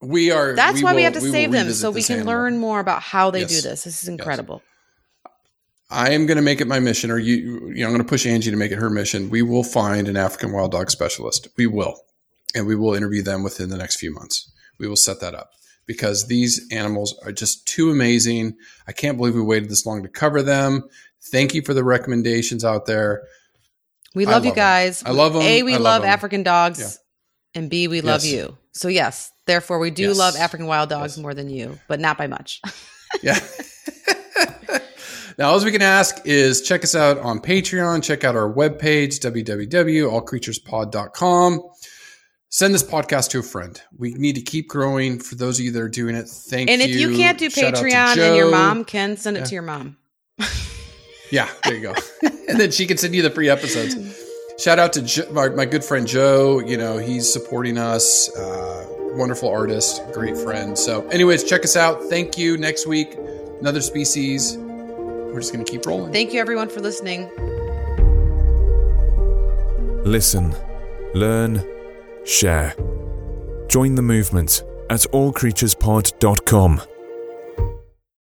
we are. That's we why will, we have to we save them so we can animal. learn more about how they yes. do this. This is incredible. Yes. I am going to make it my mission, or you, you know, I'm going to push Angie to make it her mission. We will find an African wild dog specialist. We will, and we will interview them within the next few months. We will set that up because these animals are just too amazing. I can't believe we waited this long to cover them. Thank you for the recommendations out there. We love, you love 'em. guys. I love 'em. A, we love, love. African dogs. Yeah. And B, we love Yes. you. So yes, therefore we do Yes. love African wild dogs Yes. more than you, but not by much. (laughs) Yeah. (laughs) now, all we can ask is check us out on Patreon, check out our webpage, www.allcreaturespod.com. Send this podcast to a friend. We need to keep growing. For those of you that are doing it, thank and you. And if you can't do Shout Patreon and your mom can, send it Yeah. to your mom. (laughs) Yeah, there you go. and then she can send you the free episodes. Shout out to jo- my, my good friend Joe. You know, he's supporting us. Uh, wonderful artist, great friend. So, anyways, check us out. Thank you. Next week, another species. We're just going to keep rolling. Thank you everyone for listening. Listen, learn, share. Join the movement at allcreaturespod.com.